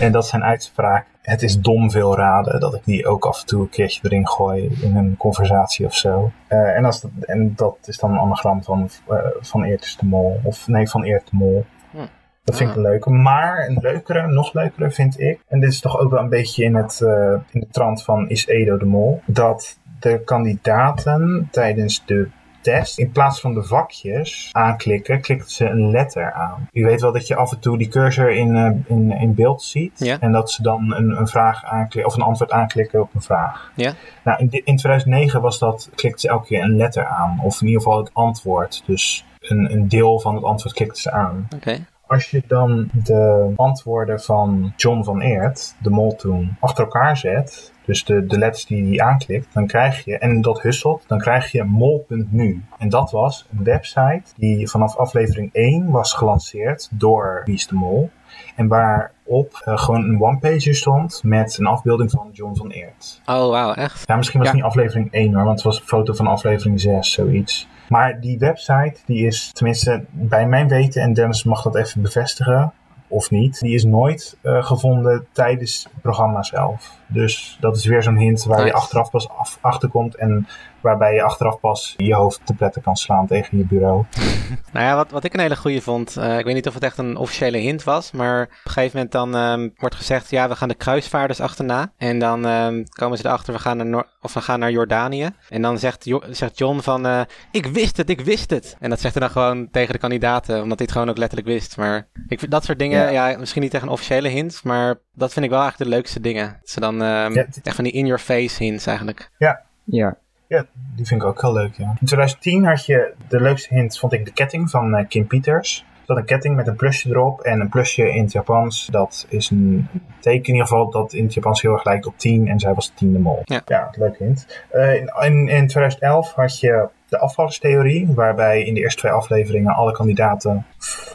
en dat zijn uitspraak. Het is dom veel raden dat ik die ook af en toe een keertje erin gooi in een conversatie of zo. Eh, en, als dat, en dat is dan een anagram van, eh, van Eert is de Mol. Of nee, van Eert de Mol. Hm. Dat vind ik een leuke. Maar een leukere, nog leukere vind ik. En dit is toch ook wel een beetje in, het, eh, in de trant van is Edo de Mol. Dat de kandidaten tijdens de test, in plaats van de vakjes aanklikken, klikten ze een letter aan. U weet wel dat je af en toe die cursor in, eh, in, in beeld ziet. Ja. En dat ze dan een, een vraag aanklikken, of een antwoord aanklikken op een vraag. Ja. Nou, in, in 2009 was dat, klikten ze elke keer een letter aan. Of in ieder geval het antwoord. Dus een, een deel van het antwoord klikten ze aan. Oké. Als je dan de antwoorden van John van Eert, de mol toen, achter elkaar zet, dus de, de letters die hij aanklikt, dan krijg je, en dat husselt, dan krijg je mol.nu. En dat was een website die vanaf aflevering 1 was gelanceerd door Wie is de Mol. En waarop eh, gewoon een one-pager stond met een afbeelding van John van Eert. Oh, wauw, echt? Ja, misschien was het niet aflevering 1 hoor, want het was een foto van aflevering 6, zoiets. Maar die website, die is tenminste bij mijn weten, en Dennis mag dat even bevestigen, of niet, die is nooit eh, gevonden tijdens het programma zelf. Dus dat is weer zo'n hint waar je achteraf pas af, achterkomt en waarbij je achteraf pas je hoofd te pletten kan slaan tegen je bureau. Nou ja, wat, wat ik een hele goede vond, eh, ik weet niet of het echt een officiële hint was, maar op een gegeven moment dan ehm, wordt gezegd, ja, we gaan de kruisvaarders achterna. En dan ehm, komen ze erachter, we gaan naar, Noor- of we gaan naar Jordanië. En dan zegt, Jo- zegt John van, eh, ik wist het, ik wist het. En dat zegt hij dan gewoon tegen de kandidaten, omdat hij het gewoon ook letterlijk wist. Maar ik vind dat soort dingen, ja. misschien niet echt een officiële hint, maar dat vind ik wel eigenlijk de leukste dingen. Dat ze dan ehm, Ja, het- echt van die in-your-face hints eigenlijk. Ja, Ja, die vind ik ook heel leuk, ja. In 2010 had je de leukste hint, vond ik de ketting van eh, Kim Peters. Er zat een ketting met een plusje erop. En een plusje in het Japans, dat is een teken in ieder geval dat in het Japans heel erg lijkt op 10. En zij was de tiende mol. Ja. leuke hint. Eh, in, in, in 2011 had je de afvallerstheorie, waarbij in de eerste twee afleveringen alle kandidaten...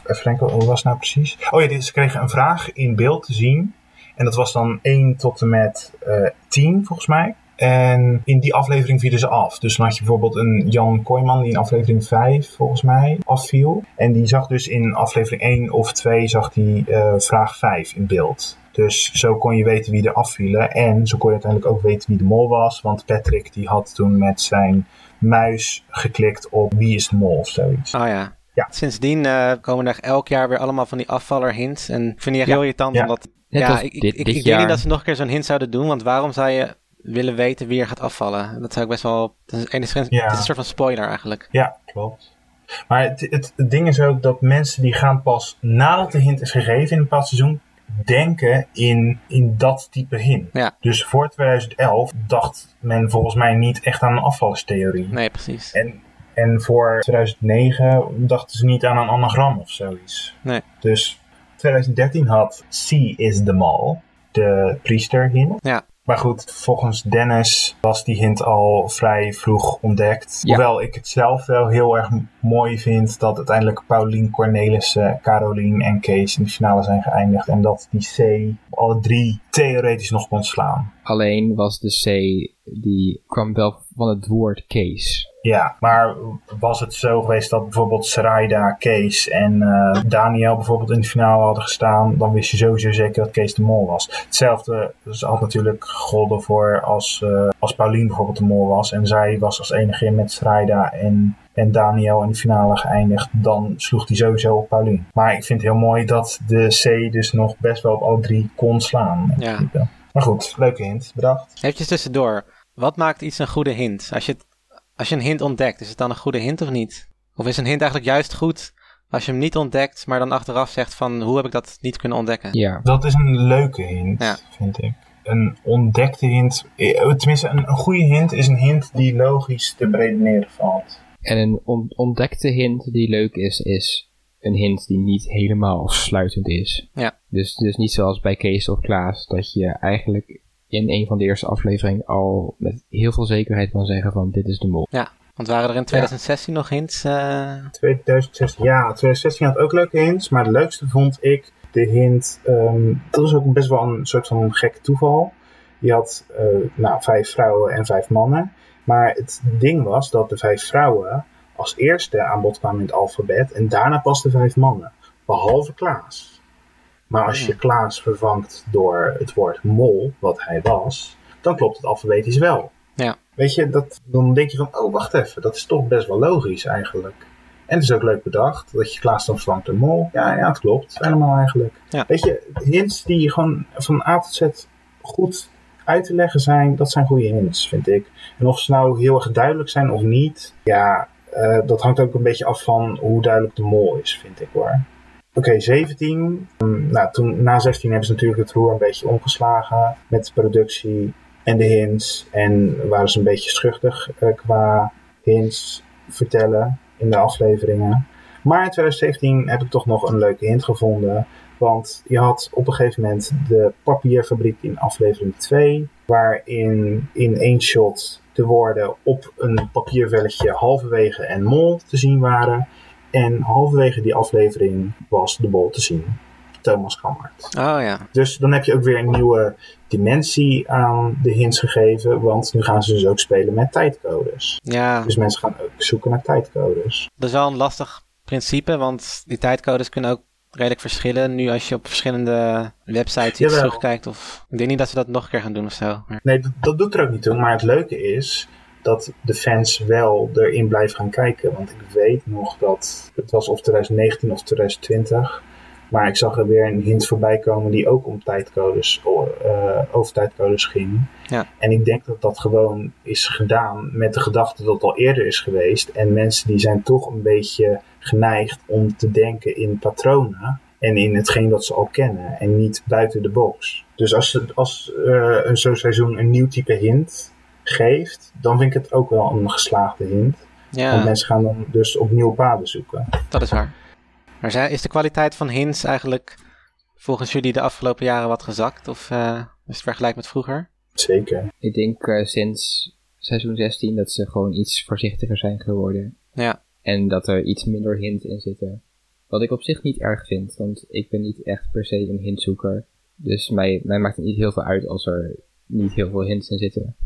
Even denken, hoe was het nou precies? Oh ja, ze kregen een vraag in beeld te zien. En dat was dan 1 tot en met eh 10, volgens mij. En in die aflevering vielen ze af. Dus dan had je bijvoorbeeld een Jan Kooijman die in aflevering 5 volgens mij afviel. En die zag dus in aflevering 1 of 2 zag die eh, vraag 5 in beeld. Dus zo kon je weten wie er afvielen. En zo kon je uiteindelijk ook weten wie de mol was. Want Patrick die had toen met zijn muis geklikt op wie is de mol of zoiets. Oh ja. Ja. Sindsdien eh, komen er elk jaar weer allemaal van die afvaller hints. En ik vind die echt Ja. heel irritant, Ja. omdat... Net ja, als ik, ik, dit- ik, dit ik jaar. denk niet dat ze nog een keer zo'n hint zouden doen, want waarom zou je willen weten wie er gaat afvallen? Dat zou ik best wel... Het is, enigszins- Ja. is een soort van spoiler eigenlijk. Ja, klopt. Maar het, het, het ding is ook dat mensen die gaan pas nadat de hint is gegeven in een bepaald seizoen, denken in, in dat type hint. Ja. Dus voor 2011 dacht men volgens mij niet echt aan een afvallerstheorie. Nee, precies. En, en voor 2009 dachten ze niet aan een anagram of zoiets. Nee. Dus 2013 had C is the mall, de priester hint. Ja. Maar goed, volgens Dennis was die hint al vrij vroeg ontdekt. Ja. Hoewel ik het zelf wel heel erg mooi vind dat uiteindelijk Paulien, Cornelissen, Carolien en Kees in de finale zijn geëindigd. En dat die C alle drie theoretisch nog kon slaan. alleen was de C, die kwam wel van het woord case. Ja, maar was het zo geweest dat bijvoorbeeld Saraida, Kees en eh, Daniel bijvoorbeeld in de finale hadden gestaan, dan wist je sowieso zeker dat Kees de mol was. Hetzelfde dus had natuurlijk gegolden voor als, eh, als Paulien bijvoorbeeld de mol was en zij was als enige met Saraida en, en Daniel in de finale geëindigd, dan sloeg hij sowieso op Paulien. Maar ik vind het heel mooi dat de C dus nog best wel op alle drie kon slaan. Ja. Maar goed, leuke hint, bedacht. Eventjes tussendoor. Wat maakt iets een goede hint? Als je, het, als je een hint ontdekt, is het dan een goede hint of niet? Of is een hint eigenlijk juist goed als je hem niet ontdekt, maar dan achteraf zegt van hoe heb ik dat niet kunnen ontdekken? Ja, Dat is een leuke hint, Ja. vind ik. Een ontdekte hint, eh, tenminste een, een goede hint is een hint die logisch te beredeneren valt. en een on- ontdekte hint die leuk is, is een hint die niet helemaal sluitend is. Ja. Dus, dus niet zoals bij Kees of Klaas, dat je eigenlijk in een van de eerste afleveringen al met heel veel zekerheid kan zeggen van dit is de mol. Want waren er in 2016 nog hints? eh, 2016, ja, 2016 had ook leuke hints, maar de leukste vond ik de hint, ehm, dat was ook best wel een soort van gek toeval. Je had eh, nou, vijf vrouwen en vijf mannen, maar het ding was dat de vijf vrouwen als eerste aan bod kwamen in het alfabet en daarna pas de vijf mannen, behalve Klaas. Maar als je Klaas vervangt door het woord mol, wat hij was, dan klopt het alfabetisch wel. Ja. Weet je, dat, dan denk je van, oh wacht even, dat is toch best wel logisch eigenlijk. En het is ook leuk bedacht dat je Klaas dan vervangt de mol. Ja, ja, het klopt. Helemaal eigenlijk. Ja. Weet je, hints die gewoon van A tot Z goed uit te leggen zijn, dat zijn goede hints, vind ik. En of ze nou heel erg duidelijk zijn of niet, ja, eh, dat hangt ook een beetje af van hoe duidelijk de mol is, vind ik hoor. Oké, 17. Hm, nou, toen, na 16 hebben ze natuurlijk het roer een beetje omgeslagen met de productie en de hints. En waren ze een beetje schuchtig eh, qua hints vertellen in de afleveringen. Maar in 2017 heb ik toch nog een leuke hint gevonden. Want je had op een gegeven moment de papierfabriek in aflevering 2. Waarin in één shot de woorden op een papiervelletje halverwege en mol te zien waren. En halverwege die aflevering was de bol te zien. Thomas Kammert. Oh ja. Dus dan heb je ook weer een nieuwe dimensie aan de hints gegeven. Want nu gaan ze dus ook spelen met tijdcodes. Ja, Dus mensen gaan ook zoeken naar tijdcodes. dat is wel een lastig principe, want die tijdcodes kunnen ook redelijk verschillen. Nu als je op verschillende websites iets terugkijkt. Of ik denk niet dat ze dat nog een keer gaan doen of zo. Nee, dat, dat doet er ook niet toe. Maar het leuke is dat de fans wel erin blijven gaan kijken. Want ik weet nog dat het was of 2019 of 2020. Maar ik zag er weer een hint voorbij komen die ook om tijdcodes, eh, over tijdcodes ging. Ja. En ik denk dat dat gewoon is gedaan met de gedachte dat het al eerder is geweest. En mensen die zijn toch een beetje geneigd om te denken in patronen. En in hetgeen dat ze al kennen. En niet buiten de box. Dus als, als een zo'n seizoen een nieuw type hint geeft. Dan vind ik het ook wel een geslaagde hint. Want mensen gaan dan dus op nieuwe paden zoeken. dat is waar. Maar zijn- is de kwaliteit van hints eigenlijk volgens jullie de afgelopen jaren wat gezakt? Of eh, is het vergelijk met vroeger? Zeker. Ik denk eh, sinds seizoen 16 dat ze gewoon iets voorzichtiger zijn geworden. Ja. En dat er iets minder hint in zitten. Wat ik op zich niet erg vind, want ik ben niet echt per se een hintzoeker. Dus mij, mij maakt het niet heel veel uit als er niet heel veel hints in zitten.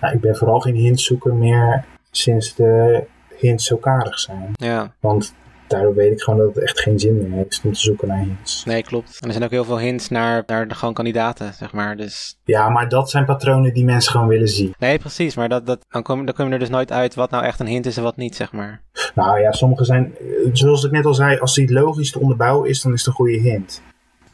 Nou, ik ben vooral geen hintzoeker meer sinds de hints zo karig zijn. Ja, Want daardoor weet ik gewoon dat het echt geen zin meer heeft om te zoeken naar hints. nee, klopt. En er zijn ook heel veel hints naar, naar de gewoon kandidaten, zeg maar. Dus Ja, maar dat zijn patronen die mensen gewoon willen zien. nee, precies. Maar dat, dat, dan, kom, dan kom je er dus nooit uit wat nou echt een hint is en wat niet, zeg maar. Nou ja, sommige zijn, zoals ik net al zei, als die logisch te onderbouwen is, dan is het een goede hint.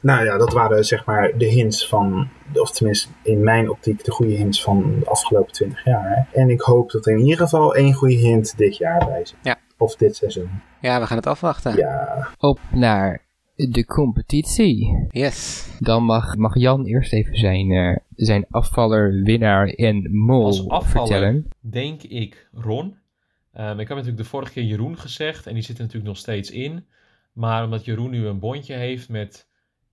Nou ja, dat waren zeg maar de hints van, of tenminste in mijn optiek de goede hints van de afgelopen 20 jaar. En ik hoop dat er in ieder geval één goede hint dit jaar bij zit. Ja. Of dit seizoen. Ja, we gaan het afwachten. Ja, Op naar de competitie. Yes. Dan mag, mag Jan eerst even zijn, eh, zijn afvaller, winnaar en mol Als afvaller vertellen. denk ik Ron. Ehm, ik heb natuurlijk de vorige keer Jeroen gezegd en die zit er natuurlijk nog steeds in. Maar omdat Jeroen nu een bondje heeft met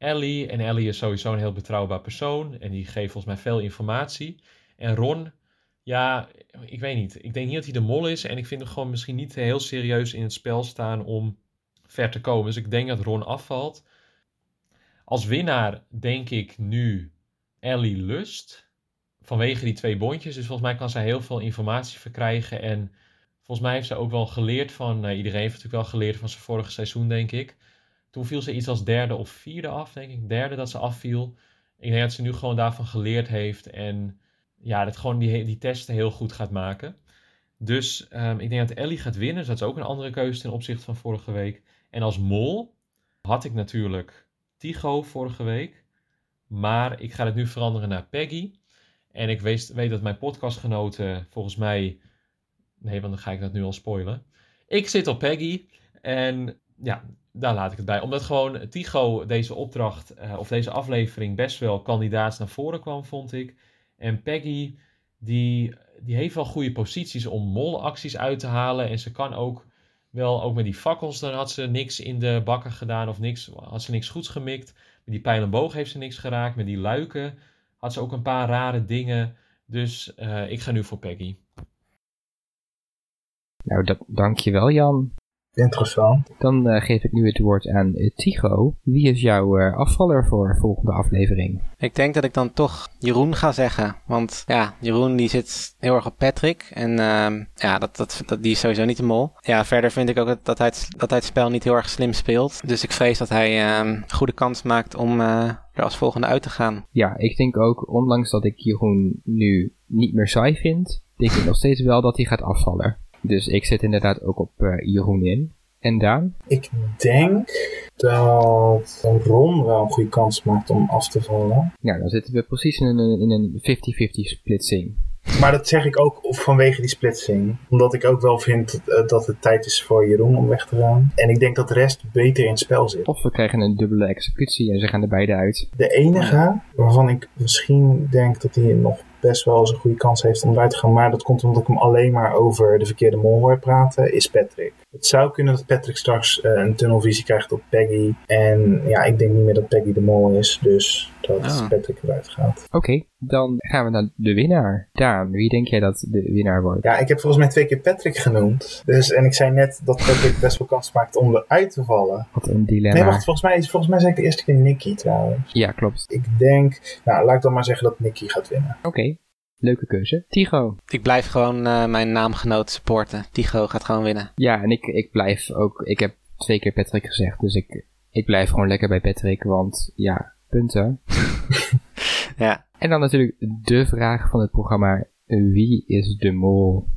Ellie en Ellie is sowieso een heel betrouwbaar persoon en die geeft volgens mij veel informatie. En Ron, ja, ik weet niet. Ik denk niet dat hij de mol is en ik vind hem gewoon misschien niet heel serieus in het spel staan om ver te komen. Dus ik denk dat Ron afvalt. Als winnaar denk ik nu Ellie Lust vanwege die twee bondjes. Dus volgens mij kan zij heel veel informatie verkrijgen. En volgens mij heeft ze ook wel geleerd van. nou, iedereen heeft natuurlijk wel geleerd van zijn vorige seizoen, denk ik. Toen viel ze iets als derde of vierde af, denk ik. Derde dat ze afviel. Ik denk dat ze nu gewoon daarvan geleerd heeft. En ja, dat gewoon die, die testen heel goed gaat maken. Dus ehm, ik denk dat Ellie gaat winnen. Dus dat is ook een andere keuze ten opzichte van vorige week. En als mol had ik natuurlijk Tigo vorige week. Maar ik ga het nu veranderen naar Peggy. En ik weet, weet dat mijn podcastgenoten volgens mij. Nee, want dan ga ik dat nu al spoilen. Ik zit op Peggy. En ja, daar laat ik het bij. Omdat gewoon Tigo deze opdracht eh, of deze aflevering best wel kandidaats naar voren kwam, vond ik. En Peggy, die, die heeft wel goede posities om molacties uit te halen. En ze kan ook wel, ook met die fakkels, dan had ze niks in de bakken gedaan of niks, had ze niks goeds gemikt. Met die pijl en boog heeft ze niks geraakt. Met die luiken had ze ook een paar rare dingen. Dus eh, ik ga nu voor Peggy. Nou, dat, dankjewel Jan. Interessant. Dan eh, geef ik nu het woord aan eh, Tigo. Wie is jouw eh, afvaller voor volgende aflevering? Ik denk dat ik dan toch Jeroen ga zeggen. Want ja, Jeroen die zit heel erg op Patrick. En ehm, ja, dat, dat, dat, die is sowieso niet de mol. Ja, verder vind ik ook dat, dat, hij, het, dat hij het spel niet heel erg slim speelt. Dus ik vrees dat hij ehm goede kans maakt om eh, er als volgende uit te gaan. Ja, ik denk ook, ondanks dat ik Jeroen nu niet meer saai vind, denk ik nog steeds wel dat hij gaat afvallen. Dus ik zit inderdaad ook op eh, Jeroen in. En Daan? Ik denk dat Ron wel een goede kans maakt om af te vallen. Nou, dan zitten we precies in een, in een 50-50 splitsing. Maar dat zeg ik ook vanwege die splitsing. Omdat ik ook wel vind eh, dat het tijd is voor Jeroen om weg te gaan. En ik denk dat de rest beter in het spel zit. Of we krijgen een dubbele executie en ze gaan er beide uit. De enige waarvan ik misschien denk dat hij nog best wel eens een goede kans heeft om eruit te gaan. Maar dat komt omdat ik hem alleen maar over de verkeerde mol hoor praten, is Patrick. Het zou kunnen dat Patrick straks eh, een tunnelvisie krijgt op Peggy. En ja, ik denk niet meer dat Peggy de mol is. Dus dat Ah. Patrick eruit gaat. Oké, dan gaan we naar de winnaar. Daan, wie denk jij dat de winnaar wordt? Ja, ik heb volgens mij twee keer Patrick genoemd. Dus, en ik zei net dat Patrick best wel kans maakt om eruit te vallen. Wat een dilemma. Nee, wacht, volgens mij, volgens mij zei ik de eerste keer Nicky trouwens. Ja, klopt. Ik denk, nou laat ik dan maar zeggen dat Nicky gaat winnen. Oké, leuke keuze. Tigo. Ik blijf gewoon eh, mijn naamgenoot supporten. Tigo gaat gewoon winnen. Ja, en ik, ik blijf ook... Ik heb twee keer Patrick gezegd, dus ik, ik blijf gewoon lekker bij Patrick, want ja, punten. Ja. En dan natuurlijk de vraag van het programma. Wie is de mol?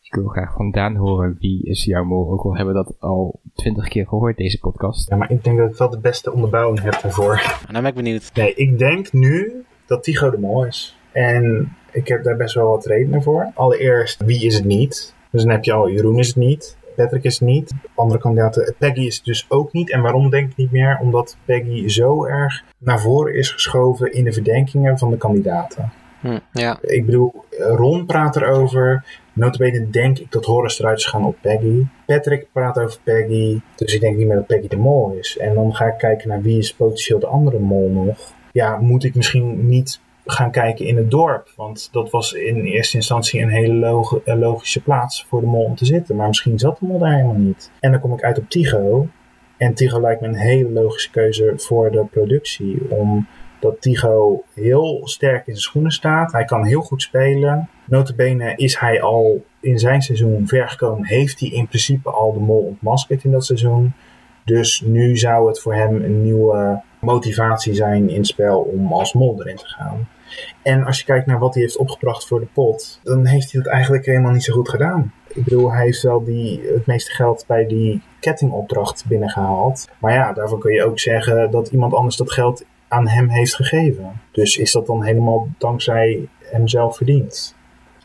Ik wil graag van Daan horen wie is jouw mol. Ook al hebben we dat al twintig keer gehoord, deze podcast. Ja, maar ik denk dat ik wel de beste onderbouwing heb daarvoor. En dan ben ik benieuwd. Nee, ik denk nu dat Tigo de mol is. En ik heb daar best wel wat redenen voor. Allereerst, wie is het niet? Dus dan heb je al, Jeroen is het niet. Patrick is het niet. Andere kandidaten, Peggy is het dus ook niet. En waarom denk ik niet meer? Omdat Peggy zo erg naar voren is geschoven in de verdenkingen van de kandidaten. Hm, ja. Ik bedoel, Ron praat erover. Notabene denk ik dat Horace eruit is gaan op Peggy. Patrick praat over Peggy. Dus ik denk niet meer dat Peggy de mol is. En dan ga ik kijken naar wie is potentieel de andere mol nog. Ja, moet ik misschien niet gaan kijken in het dorp. Want dat was in eerste instantie een hele logi- logische plaats voor de mol om te zitten. Maar misschien zat de mol daar helemaal niet. En dan kom ik uit op Tigo. En Tigo lijkt me een hele logische keuze voor de productie. Omdat Tigo heel sterk in zijn schoenen staat. Hij kan heel goed spelen. Notabene is hij al in zijn seizoen ver gekomen. Heeft hij in principe al de mol ontmaskerd in dat seizoen. Dus nu zou het voor hem een nieuwe motivatie zijn in het spel om als mol erin te gaan. En als je kijkt naar wat hij heeft opgebracht voor de pot, dan heeft hij het eigenlijk helemaal niet zo goed gedaan. Ik bedoel, hij heeft wel die, het meeste geld bij die kettingopdracht binnengehaald. Maar ja, daarvoor kun je ook zeggen dat iemand anders dat geld aan hem heeft gegeven. Dus is dat dan helemaal dankzij hemzelf verdiend?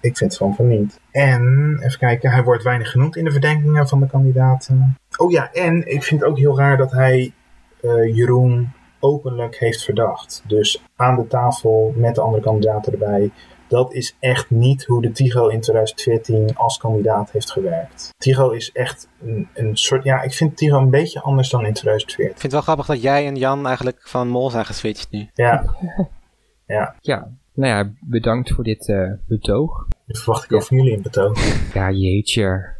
Ik vind van van niet. En, even kijken, hij wordt weinig genoemd in de verdenkingen van de kandidaten. Oh ja, en ik vind het ook heel raar dat hij eh, Jeroen openlijk heeft verdacht. Dus aan de tafel met de andere kandidaten erbij. Dat is echt niet hoe de Tigo in 2014 als kandidaat heeft gewerkt. Tigo is echt een, een soort. Ja, ik vind Tigo een beetje anders dan in 2014. Ik vind het wel grappig dat jij en Jan eigenlijk van mol zijn geswitcht nu. Ja, Ja, nou ja, bedankt voor dit eh, betoog. dat verwacht ik ook van jullie in betoog. Ja, jeetje.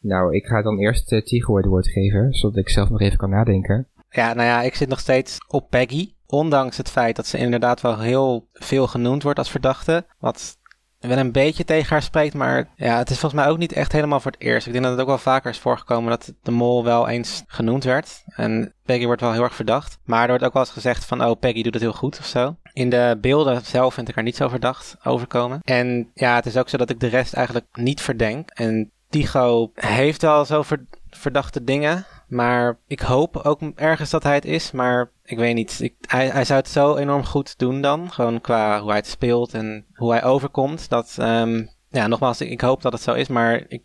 Nou, ik ga dan eerst uh, Tigo het woord geven, zodat ik zelf nog even kan nadenken. Ja, nou ja, ik zit nog steeds op Peggy. Ondanks het feit dat ze inderdaad wel heel veel genoemd wordt als verdachte. Wat wel een beetje tegen haar spreekt, maar ja, het is volgens mij ook niet echt helemaal voor het eerst. Ik denk dat het ook wel vaker is voorgekomen dat de mol wel eens genoemd werd. En Peggy wordt wel heel erg verdacht. Maar er wordt ook wel eens gezegd van, oh, Peggy doet het heel goed of zo. In de beelden zelf vind ik haar niet zo verdacht overkomen. En ja, het is ook zo dat ik de rest eigenlijk niet verdenk. En Tigo heeft wel zo ver- verdachte dingen. Maar ik hoop ook ergens dat hij het is. Maar ik weet niet. Ik, hij, hij zou het zo enorm goed doen dan. Gewoon qua hoe hij het speelt en hoe hij overkomt. Dat, ehm, ja, nogmaals, ik, ik hoop dat het zo is. Maar ik,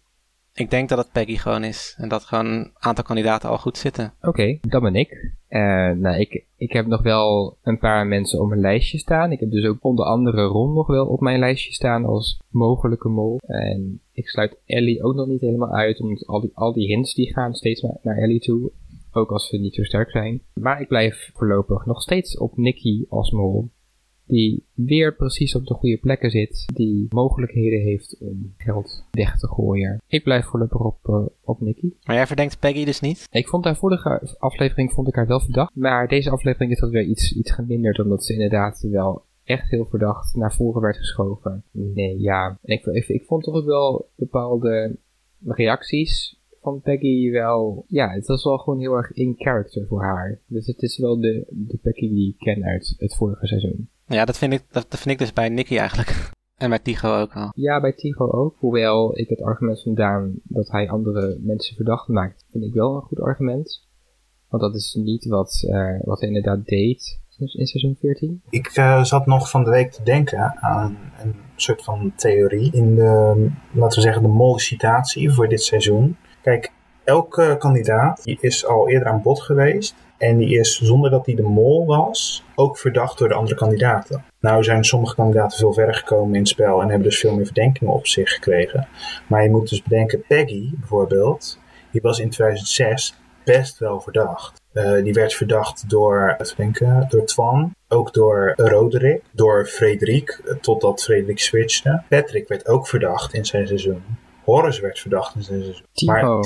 ik denk dat het Peggy gewoon is. En dat gewoon een aantal kandidaten al goed zitten. Oké, dat ben ik. Eh, nou, ik, ik heb nog wel een paar mensen op mijn lijstje staan. Ik heb dus ook onder andere Ron nog wel op mijn lijstje staan als mogelijke mol. En ik sluit Ellie ook nog niet helemaal uit, omdat al die, al die hints die gaan steeds naar, naar Ellie toe. Ook als ze niet zo sterk zijn. Maar ik blijf voorlopig nog steeds op Nicky als mol. Die weer precies op de goede plekken zit. Die mogelijkheden heeft om geld weg te gooien. Ik blijf voorlopig op, eh, op Nicky. Maar jij verdenkt Peggy dus niet? Ik vond haar vorige aflevering vond ik haar wel verdacht. Maar deze aflevering is dat weer iets, iets geminderd. Omdat ze inderdaad wel echt heel verdacht naar voren werd geschoven. Nee, ja. En ik, ik, ik vond toch ook wel bepaalde reacties van Peggy wel... Ja, het was wel gewoon heel erg in character voor haar. Dus het is wel de, de Peggy die ik ken uit het vorige seizoen. Ja, dat vind ik, dat, dat vind ik dus bij Nicky eigenlijk. En bij Tigo ook al. Ja, bij Tigo ook. Hoewel ik het argument van Daan dat hij andere mensen verdacht maakt, vind ik wel een goed argument. Want dat is niet wat, uh, wat hij inderdaad deed in seizoen 14. Ik uh, zat nog van de week te denken aan een soort van theorie in de, laten we zeggen, de mollicitatie voor dit seizoen. Kijk, elke kandidaat die is al eerder aan bod geweest. En die is, zonder dat hij de mol was, ook verdacht door de andere kandidaten. Nou zijn sommige kandidaten veel verder gekomen in het spel en hebben dus veel meer verdenkingen op zich gekregen. Maar je moet dus bedenken, Peggy bijvoorbeeld, die was in 2006 best wel verdacht. Uh, die werd verdacht door, even denken, door Twan, ook door Roderick, door Frederik, totdat Frederik switchte. Patrick werd ook verdacht in zijn seizoen. Horace werd verdacht in zijn seizoen. Maar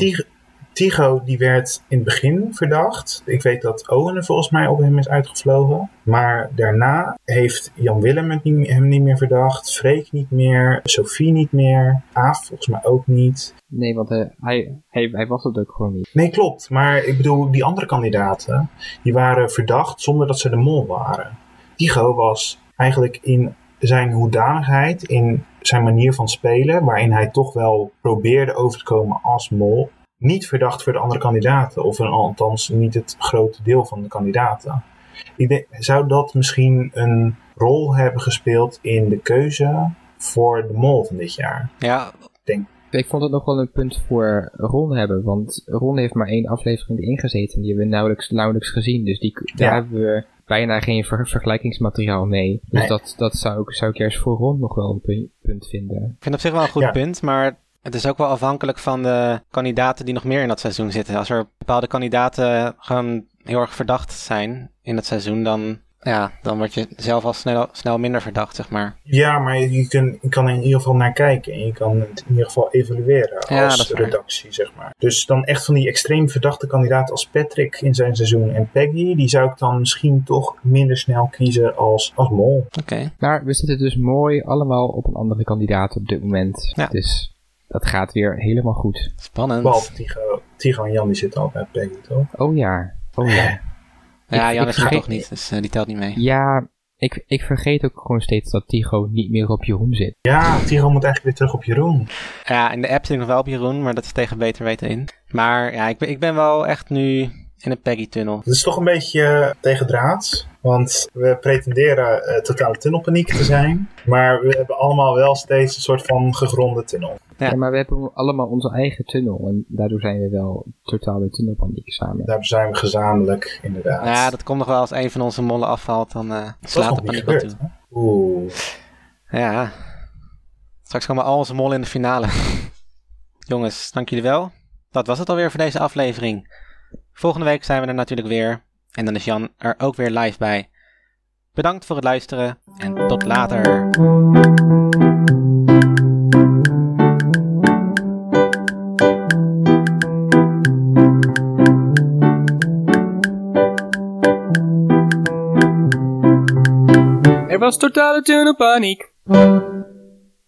Tigo die werd in het begin verdacht. Ik weet dat Owen er volgens mij op hem is uitgevlogen. Maar daarna heeft Jan Willem hem niet meer verdacht. Freek niet meer. Sophie niet meer. Aaf volgens mij ook niet. Nee, want uh, hij, hij, hij was het ook gewoon niet. Nee, klopt. Maar ik bedoel, die andere kandidaten, die waren verdacht zonder dat ze de mol waren. Tigo was eigenlijk in zijn hoedanigheid, in zijn manier van spelen, waarin hij toch wel probeerde over te komen als mol, niet verdacht voor de andere kandidaten. Of althans niet het grote deel van de kandidaten. Ik denk, zou dat misschien een rol hebben gespeeld in de keuze voor de mol van dit jaar? Ja. Denk. Ik vond het nog wel een punt voor Ron hebben. Want Ron heeft maar één aflevering erin gezeten. Die hebben we nauwelijks, nauwelijks gezien. Dus die, daar hebben we bijna geen vergelijkingsmateriaal mee. Dus Nee. dat, dat zou, ik, zou ik juist voor Ron nog wel een pu- punt vinden. Ik vind op zich wel een goed Ja. punt, maar het is ook wel afhankelijk van de kandidaten die nog meer in dat seizoen zitten. Als er bepaalde kandidaten gewoon heel erg verdacht zijn in het seizoen, dan, ja, dan word je zelf al snel, snel minder verdacht, zeg maar. Ja, maar je, kun, je kan er in ieder geval naar kijken. En je kan het in ieder geval evalueren Ja, dat als waar. redactie, zeg maar. Dus dan echt van die extreem verdachte kandidaten als Patrick in zijn seizoen en Peggy, die zou ik dan misschien toch minder snel kiezen als, als mol. Oké. Maar we zitten dus mooi allemaal op een andere kandidaat op dit moment. Ja. Dus dat gaat weer helemaal goed. Spannend. Behalve Tigo, Tigo en Jan, die zitten al bij Peggy, toch? Oh ja, oh ja. ja, ik- Jan ik is er vergeet- toch niet, dus eh, die telt niet mee. Ja, ik, ik vergeet ook gewoon steeds dat Tigo niet meer op Jeroen zit. Ja, Tigo moet eigenlijk weer terug op Jeroen. Ja, in de app zit ik nog wel op Jeroen, maar dat is tegen beter weten in. Maar ja, ik ben, ik ben wel echt nu in een Peggy-tunnel. Het is toch een beetje eh, tegendraads. Want we pretenderen eh, totale tunnelpaniek te zijn. Maar we hebben allemaal wel steeds een soort van gegronde tunnel. Ja. Ja. maar we hebben allemaal onze eigen tunnel. En daardoor zijn we wel totale tunnelpaniek samen. Daar zijn we gezamenlijk, inderdaad. Ja, dat komt nog wel als een van onze mollen afvalt, dan eh slaat de paniek wel toe. hè? Oeh. Ja. Straks komen al onze mollen in de finale. Jongens, dank jullie wel. Dat was het alweer voor deze aflevering. Volgende week zijn we er natuurlijk weer. En dan is Jan er ook weer live bij. Bedankt voor het luisteren en tot later. Er was totale tunnelpaniek.